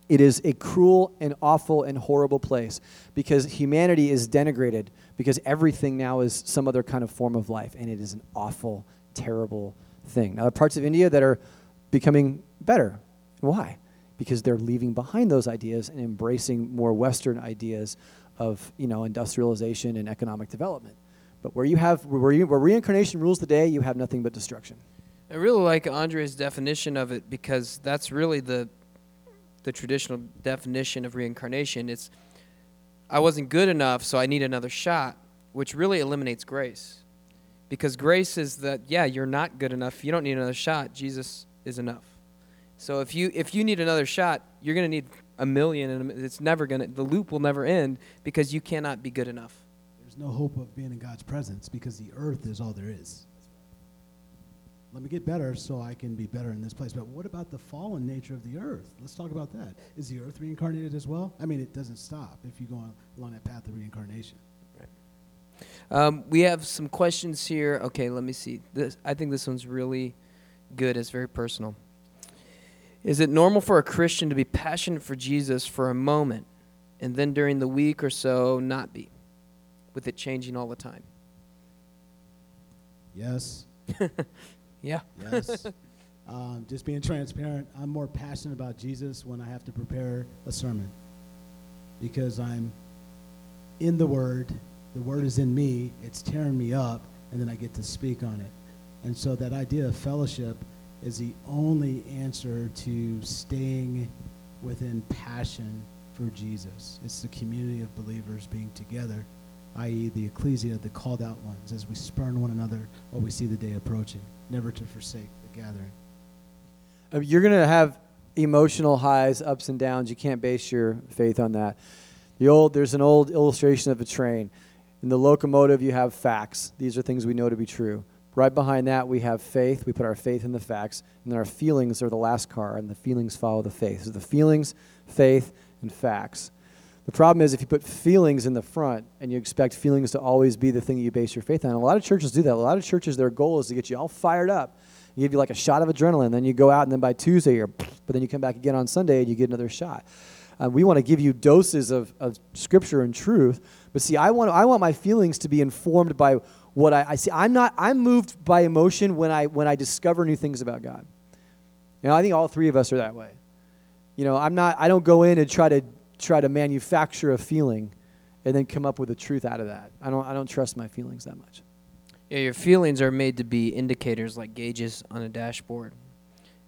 it is a cruel and awful and horrible place because humanity is denigrated because everything now is some other kind of form of life, and it is an awful, terrible thing. Now, there are parts of India that are becoming better. Why? Because they're leaving behind those ideas and embracing more Western ideas of you know industrialization and economic development. But where you have where, you, where reincarnation rules the day, you have nothing but destruction. I really like Andre's definition of it because that's really the the traditional definition of reincarnation. It's I wasn't good enough, so I need another shot, which really eliminates grace. Because grace is that, yeah, you're not good enough. You don't need another shot. Jesus is enough. So if you if you need another shot, you're going to need a million, and it's never going to. The loop will never end because you cannot be good enough. There's no hope of being in God's presence because the earth is all there is. Let me get better so I can be better in this place. But what about the fallen nature of the earth? Let's talk about that. Is the earth reincarnated as well? I mean, it doesn't stop if you go on, along that path of reincarnation. Um, we have some questions here. Okay, let me see. This I think this one's really good. It's very personal. Is it normal for a Christian to be passionate for Jesus for a moment and then during the week or so not be, with it changing all the time? Yes. Yeah. Yes. um, just being transparent, I'm more passionate about Jesus when I have to prepare a sermon because I'm in the Word. The Word is in me. It's tearing me up, and then I get to speak on it. And so that idea of fellowship is the only answer to staying within passion for Jesus. It's the community of believers being together, i.e., the ecclesia, the called out ones, as we spurn one another while we see the day approaching, never to forsake the gathering. Uh, You're going to have emotional highs, ups and downs. You can't base your faith on that. The old, there's an old illustration of a train. In the locomotive, you have facts. These are things we know to be true. Right behind that, we have faith. We put our faith in the facts. And then our feelings are the last car, and the feelings follow the faith. So the feelings, faith, and facts. The problem is if you put feelings in the front and you expect feelings to always be the thing you base your faith on. A lot of churches do that. A lot of churches, their goal is to get you all fired up, give you like a shot of adrenaline, then you go out, and then by Tuesday you're, but then you come back again on Sunday and you get another shot. Uh, we want to give you doses of, of scripture and truth, but see, I want I want my feelings to be informed by what I, I see. I'm not I'm moved by emotion when I when I discover new things about God. You know, I think all three of us are that way. You know, I'm not I don't go in and try to try to manufacture a feeling and then come up with the truth out of that. I don't I don't trust my feelings that much. Yeah, your feelings are made to be indicators like gauges on a dashboard.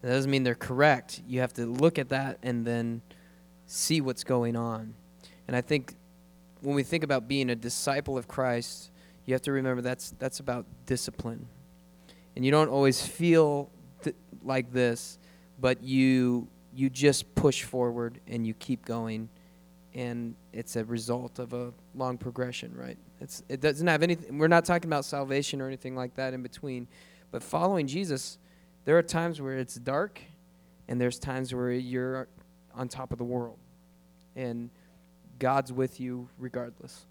That doesn't mean they're correct. You have to look at that and then see what's going on. And I think when we think about being a disciple of Christ, you have to remember that's that's about discipline. And you don't always feel th- like this, but you you just push forward and you keep going and it's a result of a long progression, right? It's it doesn't have anything we're not talking about salvation or anything like that in between. But following Jesus, there are times where it's dark and there's times where you're on top of the world. And God's with you regardless.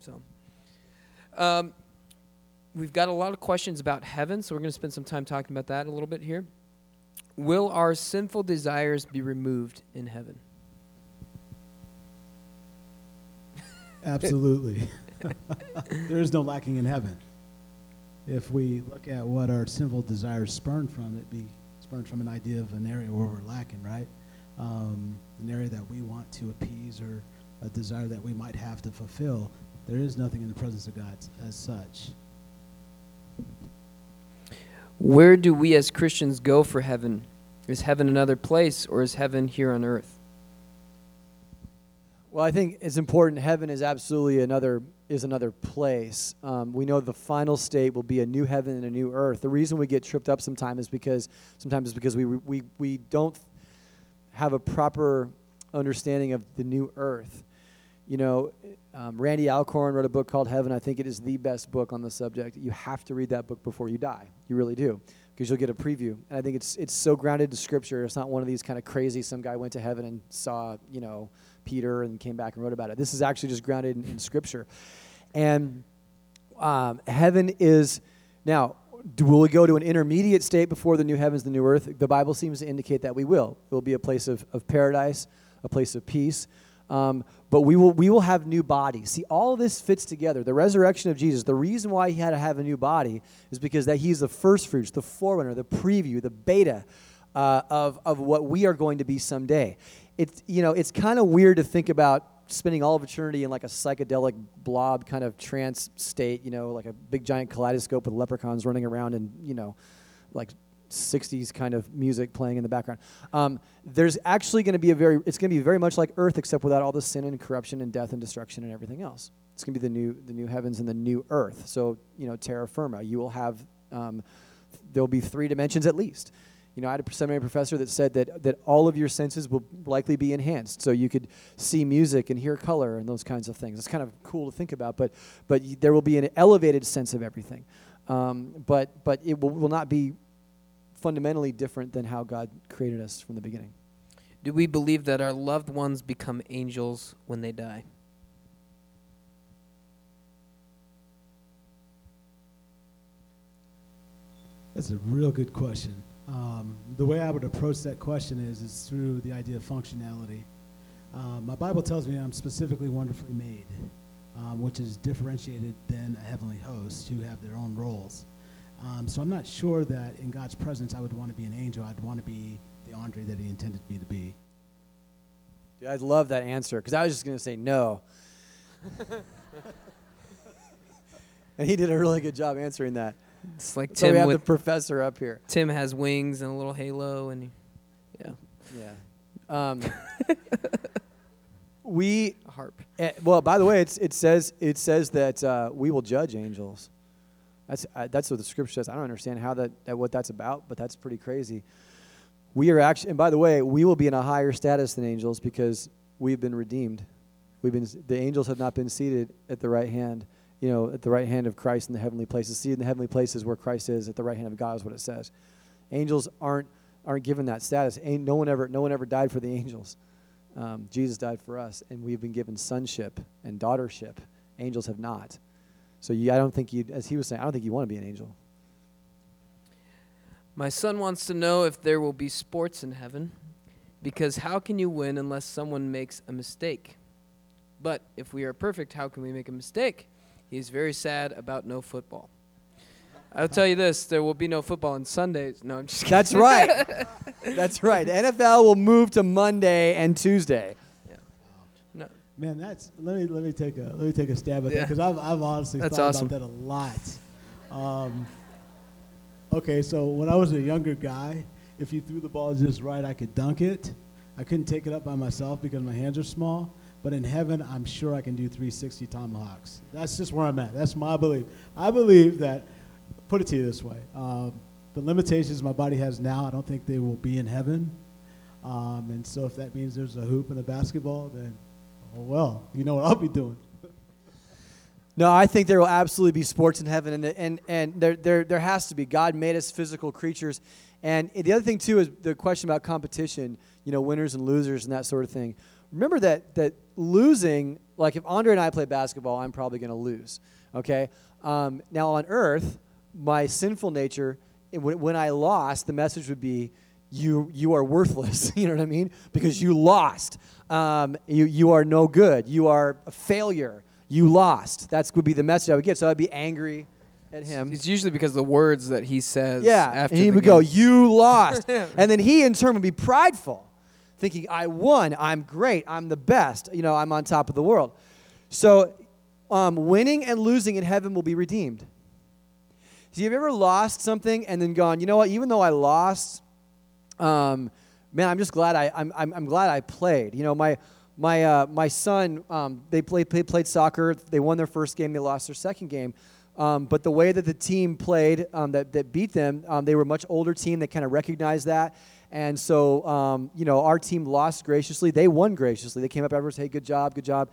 So um, we've got a lot of questions about heaven, so we're going to spend some time talking about that a little bit here. Will our sinful desires be removed in heaven? Absolutely. there is no lacking in heaven. If we look at what our sinful desires spurn from, it be spurned from an idea of an area where we're lacking, right? Um, an area that we want to appease or a desire that we might have to fulfill. There is nothing in the presence of God as such. Where do we as Christians go for heaven? Is heaven another place or is heaven here on earth? Well, I think it's important. Heaven is absolutely another is another place. Um, we know the final state will be a new heaven and a new earth. The reason we get tripped up sometimes is because sometimes is because we we we don't have a proper understanding of the new earth. You know, um, Randy Alcorn wrote a book called Heaven. I think it is the best book on the subject. You have to read that book before you die. You really do, because you'll get a preview. And I think it's it's so grounded in Scripture. It's not one of these kind of crazy. Some guy went to heaven and saw you know Peter and came back and wrote about it. This is actually just grounded in, in Scripture. And um, heaven is now. Will we go to an intermediate state before the new heavens, the new earth? The Bible seems to indicate that we will. It will be a place of, of paradise, a place of peace. Um, but we will, we will have new bodies. See, all this fits together. The resurrection of Jesus, the reason why he had to have a new body is because that he's the first fruits, the forerunner, the preview, the beta uh, of, of what we are going to be someday. It's, you know, it's kind of weird to think about spending all of eternity in like a psychedelic blob kind of trance state, you know, like a big giant kaleidoscope with leprechauns running around and, you know, like 60s kind of music playing in the background. Um, there's actually going to be a very, it's going to be very much like Earth, except without all the sin and corruption and death and destruction and everything else. It's going to be the new, the new heavens and the new Earth. So, you know, terra firma. You will have, um, there'll be three dimensions at least. You know, I had a seminary professor that said that, that all of your senses will likely be enhanced. So you could see music and hear color and those kinds of things. It's kind of cool to think about, but, but y- there will be an elevated sense of everything. Um, but, but it will, will not be fundamentally different than how God created us from the beginning. Do we believe that our loved ones become angels when they die? That's a real good question. Um, the way I would approach that question is, is through the idea of functionality. Um, my Bible tells me I'm specifically wonderfully made, um, which is differentiated than a heavenly host who have their own roles. Um, so I'm not sure that in God's presence I would want to be an angel. I'd want to be the Andre that He intended me to be. Dude, I love that answer because I was just going to say no. and he did a really good job answering that. It's like So we Tim have with the professor up here. Tim has wings and a little halo, and he, yeah, Yeah. Um, we harp. eh, well, by the way, it's, it says it says that uh, we will judge angels. That's uh, that's what the scripture says. I don't understand how that, that what that's about, but that's pretty crazy. We are actually, and by the way, we will be in a higher status than angels because we've been redeemed. We've been the angels have not been seated at the right hand, you know, at the right hand of Christ in the heavenly places. See, in the heavenly places where Christ is at the right hand of God is what it says. Angels aren't aren't given that status. Ain't, no one ever no one ever died for the angels. Um, Jesus died for us, and we've been given sonship and daughtership. Angels have not. So you, I don't think you, as he was saying, I don't think you want to be an angel. My son wants to know if there will be sports in heaven, because how can you win unless someone makes a mistake? But if we are perfect, how can we make a mistake? He is very sad about no football. I'll tell you this: there will be no football on Sundays. No, I'm just kidding. That's right. That's right. The NFL will move to Monday and Tuesday. No, Man, that's let me let me take a let me take a stab at that because I've I've honestly That's thought awesome. about that a lot. Um, okay, so when I was a younger guy, if you threw the ball just right, I could dunk it. I couldn't take it up by myself because my hands are small. But in heaven, I'm sure I can do 360 tomahawks. That's just where I'm at. That's my belief. I believe that. Put it to you this way: um, the limitations my body has now, I don't think they will be in heaven. Um, and so, if that means there's a hoop and a basketball, then Oh well, you know what I'll be doing. No, I think there will absolutely be sports in heaven, and and and there there there has to be. God made us physical creatures, and the other thing too is the question about competition. You know, winners and losers and that sort of thing. Remember that that losing, like if Andre and I play basketball, I'm probably going to lose. Okay. Um, now on Earth, my sinful nature, when, when I lost, the message would be, you you are worthless. you know what I mean? Because you lost. Um, you you are no good. You are a failure. You lost. That's would be the message I would get. So I'd be angry at him. it's usually because of the words that he says. Yeah, after and he would go, "You lost," and then he in turn would be prideful, thinking, "I won. I'm great. I'm the best. You know, I'm on top of the world." So, um, winning and losing in heaven will be redeemed. So, you've you ever lost something and then gone, "You know what? Even though I lost, um, man, I'm just glad I I'm, I'm, I'm glad I played." You know, my my uh, my son um, they played they played soccer. They won their first game. They lost their second game. Um, but the way that the team played um, that, that beat them, um, they were a much older team. They kind of recognized that. And so, um, you know, our team lost graciously. They won graciously. They came up afterwards, hey, good job, good job.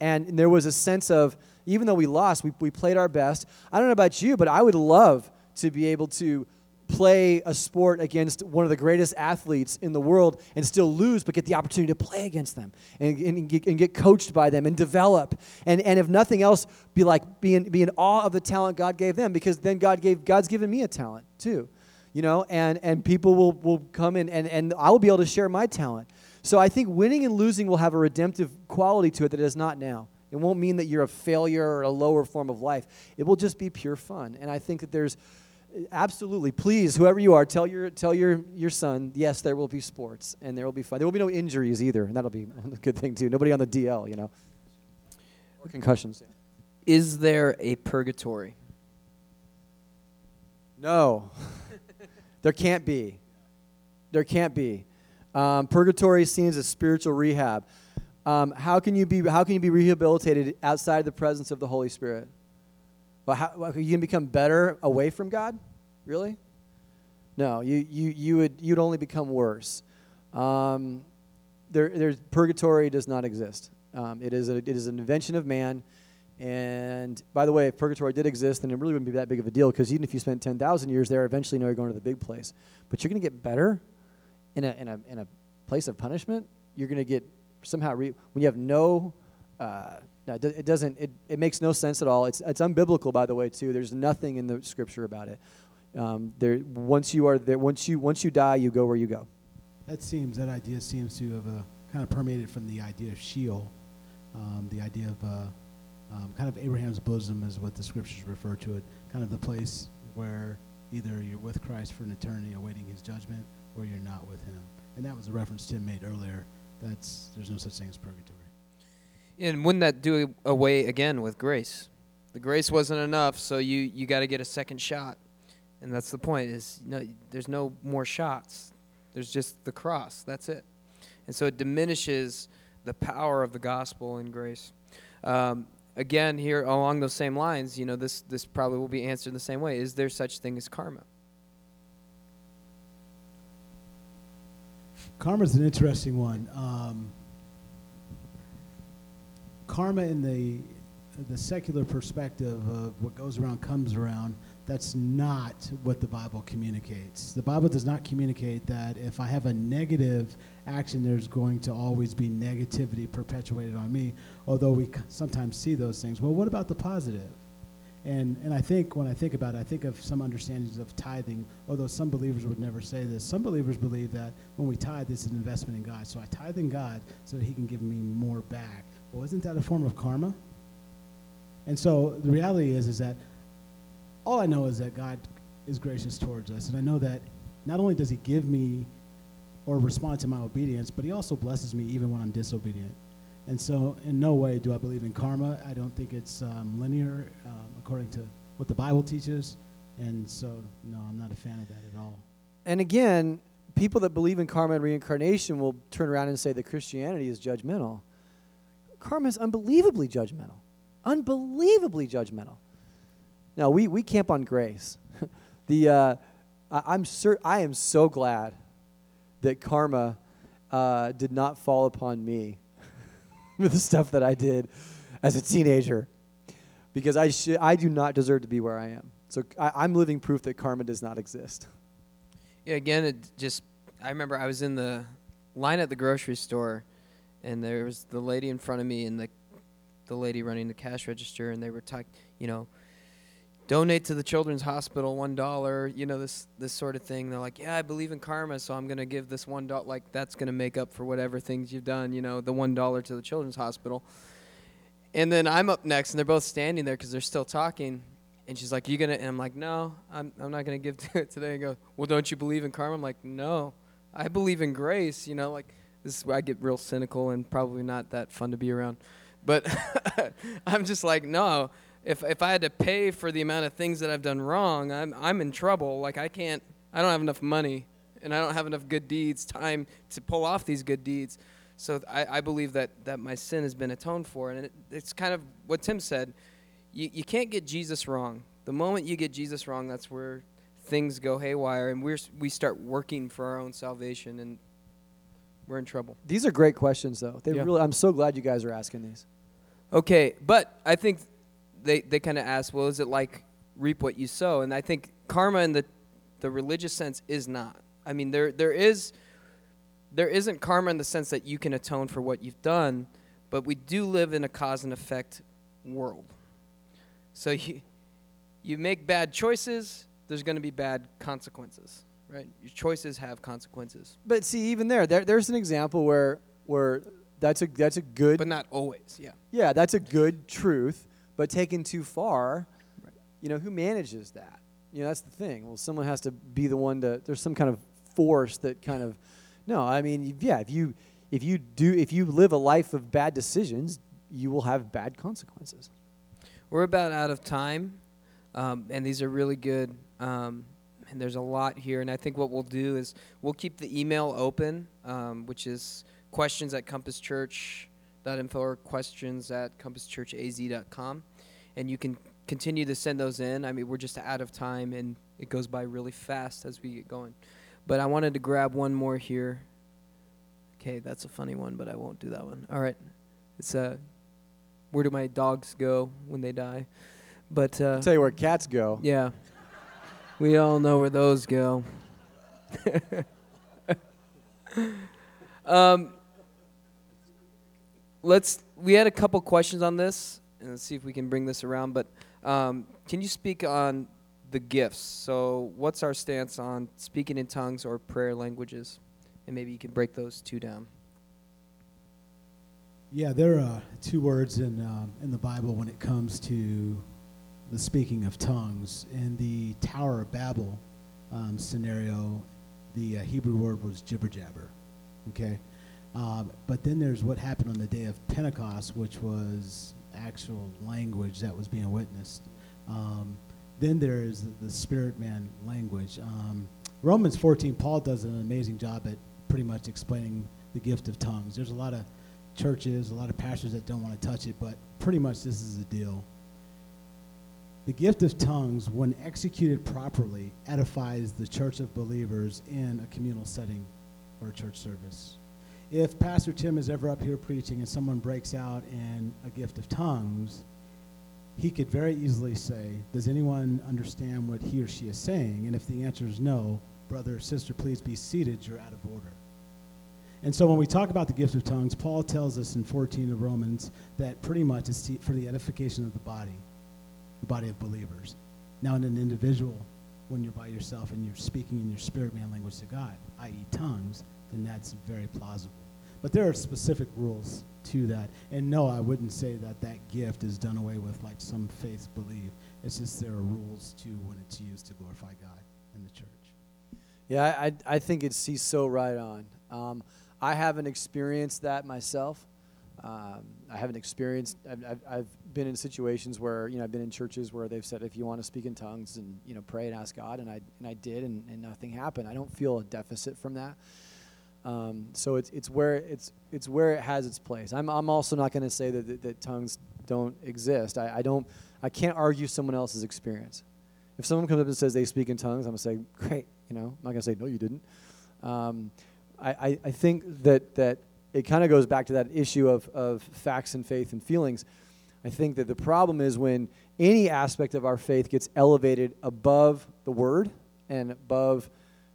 And there was a sense of, even though we lost, we, we played our best. I don't know about you, but I would love to be able to play a sport against one of the greatest athletes in the world and still lose, but get the opportunity to play against them and, and, get, and get coached by them and develop. And, and if nothing else, be like be in, be in awe of the talent God gave them because then God gave God's given me a talent too. You know, and, and people will, will come in and, and I will be able to share my talent. So I think winning and losing will have a redemptive quality to it that it does not now. It won't mean that you're a failure or a lower form of life. It will just be pure fun. And I think that there's absolutely please whoever you are tell your tell your your son yes there will be sports and there will be fun there will be no injuries either and that'll be a good thing too nobody on the dl you know or concussions Is there a purgatory? no There can't be. There can't be. Um, purgatory is seen as a spiritual rehab. Um, how can you be? How can you be rehabilitated outside the presence of the Holy Spirit? Well, how, well, you can become better away from God? Really? No, you, you, you would you'd only become worse. Um, there, there's purgatory does not exist. Um, it is a, it is an invention of man. And by the way, if purgatory did exist, then it really wouldn't be that big of a deal because even if you spent 10,000 years there, eventually you know you're going to the big place. But you're going to get better in a, in a, in a place of punishment. You're going to get somehow, re- when you have no, uh, no, it doesn't, it, it makes no sense at all. It's, it's unbiblical, by the way, too. There's nothing in the scripture about it. Um, there, once you are there, once you, once you die, you go where you go. That seems, that idea seems to have uh, kind of permeated from the idea of Sheol, um, the idea of uh, um, kind of Abraham's bosom is what the scriptures refer to it, kind of the place where either you're with Christ for an eternity awaiting his judgment or you're not with him. And that was a reference Tim made earlier. That's there's no such thing as purgatory. And wouldn't that do away again with grace? The grace wasn't enough, so you, you got to get a second shot. And that's the point is there's no more shots. There's just the cross. That's it. And so it diminishes the power of the gospel and grace. Um, again, here along those same lines, you know, this, this probably will be answered the same way. Is there such thing as karma? Karma is an interesting one. Um, karma, in the the secular perspective of what goes around comes around, that's not what the Bible communicates. The Bible does not communicate that if I have a negative action, there's going to always be negativity perpetuated on me, although we sometimes see those things. Well, what about the positive? And, and I think when I think about it, I think of some understandings of tithing, although some believers would never say this. Some believers believe that when we tithe, this is an investment in God. So I tithe in God so that He can give me more back. Well, isn't that a form of karma? And so the reality is, is that all I know is that God is gracious towards us. And I know that not only does He give me or respond to my obedience, but He also blesses me even when I'm disobedient. And so, in no way do I believe in karma. I don't think it's um, linear um, according to what the Bible teaches. And so, no, I'm not a fan of that at all. And again, people that believe in karma and reincarnation will turn around and say that Christianity is judgmental. Karma is unbelievably judgmental. Unbelievably judgmental. Now, we, we camp on grace. the, uh, I, am cer- I am so glad that karma uh, did not fall upon me with the stuff that I did as a teenager because I, sh- I do not deserve to be where I am. So I, I'm living proof that karma does not exist. Yeah, again, it just, I remember I was in the line at the grocery store and there was the lady in front of me and the, the lady running the cash register and they were talking, you know, donate to the children's hospital one dollar you know this this sort of thing. They're like yeah i believe in karma so i'm to give this one dollar like that's to make up for whatever things you've done you know the one dollar to the children's hospital. And then i'm up next and they're both standing there because they're still talking. And she's like you gonna and i'm like no i'm, I'm not to give to it today. And go well don't you believe in karma? I'm like no i believe in grace you know like this is where i get real cynical and probably not that fun to be around. But i'm just like no if if I had to pay for the amount of things that I've done wrong, I'm I'm in trouble. Like I can't I don't have enough money and I don't have enough good deeds, time to pull off these good deeds. So I, I believe that, that my sin has been atoned for. And it, it's kind of what Tim said. You, you can't get Jesus wrong. The moment you get Jesus wrong, that's where things go haywire and we're, we start working for our own salvation and we're in trouble. These are great questions, though. They yeah. really, I'm so glad you guys are asking these. Okay, but I think they, they kind of ask, well, is it like reap what you sow? And I think karma in the, the religious sense is not. I mean, there there is there isn't karma in the sense that you can atone for what you've done, but we do live in a cause and effect world. So you you make bad choices, there's going to be bad consequences, right? Your choices have consequences. But see, even there, there there's an example where where that's a that's a good but not always yeah yeah that's a good truth but taken too far, you know, who manages that? You know, that's the thing. Well, someone has to be the one to. There's some kind of force that kind of. No, I mean, yeah. If you if you do if you live a life of bad decisions, you will have bad consequences. We're about out of time, um, and these are really good um, and there's a lot here, and I think what we'll do is we'll keep the email open, um, which is questions at compasschurch.info or questions at compasschurchaz.com, and you can continue to send those in. I mean, we're just out of time, and it goes by really fast as we get going. But I wanted to grab one more here. Okay, that's a funny one, but I won't do that one. All right, it's uh, where do my dogs go when they die? But uh, I'll tell you where cats go. yeah. We all know where those go. um, let's. We had a couple questions on this, and let's see if we can bring this around. But um, can you speak on the gifts? So, what's our stance on speaking in tongues or prayer languages? And maybe you can break those two down. Yeah, there are two words in, um, in the Bible when it comes to the speaking of tongues. In the Tower of Babel um, scenario, the uh, Hebrew word was jibber jabber. Okay? Um, but then there's what happened on the day of Pentecost, which was actual language that was being witnessed. Um, then there is the, spirit man language. Um, Romans 14, Paul does an amazing job at pretty much explaining the gift of tongues. There's a lot of churches, a lot of pastors that don't want to touch it, but pretty much this is the deal. The gift of tongues, when executed properly, edifies the church of believers in a communal setting or a church service. If Pastor Tim is ever up here preaching and someone breaks out in a gift of tongues, he could very easily say, Does anyone understand what he or she is saying? And if the answer is no, brother or sister, please be seated. You're out of order. And so when we talk about the gift of tongues, Paul tells us in 14 of Romans that pretty much it's for the edification of the body, the body of believers. Now, in an individual, when you're by yourself and you're speaking in your spirit man language to God, i.e., tongues, then that's very plausible. But there are specific rules to that. And no, I wouldn't say that that gift is done away with like some faiths believe. It's just there are rules to when it's used to glorify God in the church. Yeah, I, I think it's he's so right on. Um, I haven't experienced that myself. Um, I haven't experienced. I've, I've, I've been in situations where you know I've been in churches where they've said if you want to speak in tongues and you know pray and ask God, and I and I did, and, and nothing happened. I don't feel a deficit from that. Um, so it's it's where it's it's where it has its place. I'm I'm also not going to say that, that, that tongues don't exist. I, I don't I can't argue someone else's experience. If someone comes up and says they speak in tongues, I'm gonna say great. You know, I'm not gonna say no, you didn't. Um, I, I, I think that that it kind of goes back to that issue of of facts and faith and feelings. I think that the problem is when any aspect of our faith gets elevated above the Word and above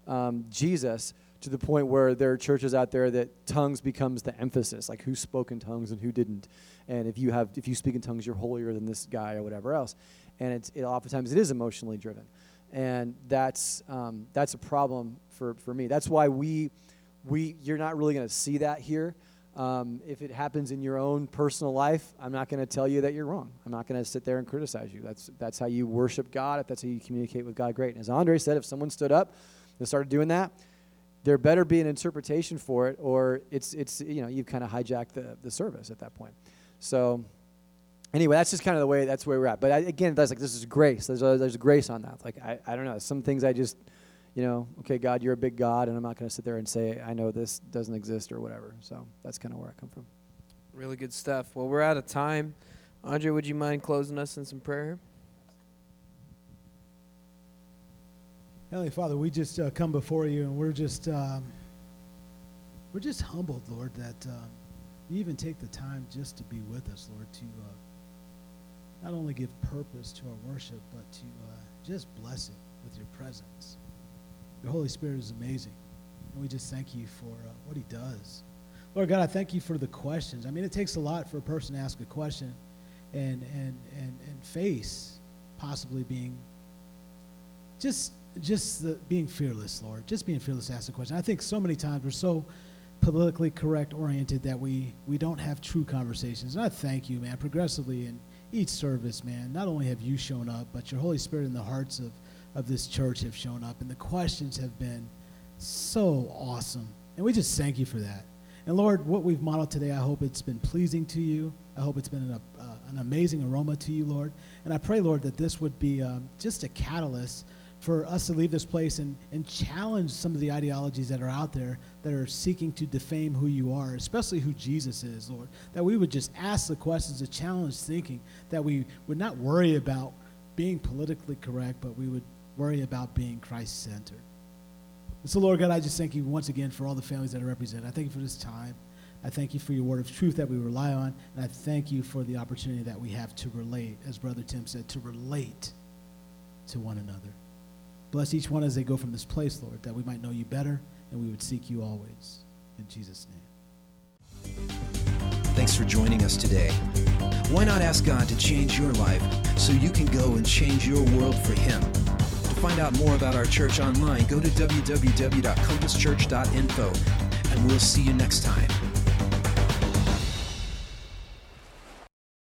um, Jesus to the point where there are churches out there that tongues becomes the emphasis, like who spoke in tongues and who didn't, and if you have if you speak in tongues, you're holier than this guy or whatever else, and it's it, oftentimes it is emotionally driven, and that's um, that's a problem for for me. That's why we we you're not really going to see that here. Um, if it happens in your own personal life, I'm not going to tell you that you're wrong. I'm not going to sit there and criticize you. That's that's how you worship God. If that's how you communicate with God, great. And as Andre said, if someone stood up and started doing that, there better be an interpretation for it, or it's it's you know you've kind of hijacked the the service at that point. So anyway, that's just kind of the way that's where we're at. But I, again, that's like this is grace. There's there's grace on that. Like I, I don't know some things I just you know okay God you're a big God and I'm not going to sit there and say I know this doesn't exist or whatever. So that's kind of where I come from. Really good stuff. Well, we're out of time. Andre, would you mind closing us in some prayer? Heavenly Father, we just uh, come before you, and we're just um, we're just humbled, Lord, that uh, you even take the time just to be with us, Lord, to uh, not only give purpose to our worship, but to uh, just bless it with your presence. Your Holy Spirit is amazing, and we just thank you for uh, what He does. Lord God, I thank you for the questions. I mean, it takes a lot for a person to ask a question, and and and and face possibly being just just the, being fearless, Lord, just being fearless to ask the question. I think so many times we're so politically correct oriented that we, we don't have true conversations. And I thank you, man, progressively in each service, man. Not only have you shown up, but your Holy Spirit in the hearts of, of this church have shown up. And the questions have been so awesome. And we just thank you for that. And Lord, what we've modeled today, I hope it's been pleasing to you. I hope it's been an, uh, an amazing aroma to you, Lord. And I pray, Lord, that this would be um, just a catalyst for us to leave this place and, and challenge some of the ideologies that are out there that are seeking to defame who you are, especially who Jesus is, Lord. That we would just ask the questions to challenge thinking, that we would not worry about being politically correct, but we would worry about being Christ centered. And so, Lord God, I just thank you once again for all the families that are represented. I thank you for this time. I thank you for your word of truth that we rely on. And I thank you for the opportunity that we have to relate, as Brother Tim said, to relate to one another. Bless each one as they go from this place, Lord, that we might know you better and we would seek you always. In Jesus' name. Thanks for joining us today. Why not ask God to change your life so you can go and change your world for Him? To find out more about our church online, go to www.compasschurch.info, and we'll see you next time.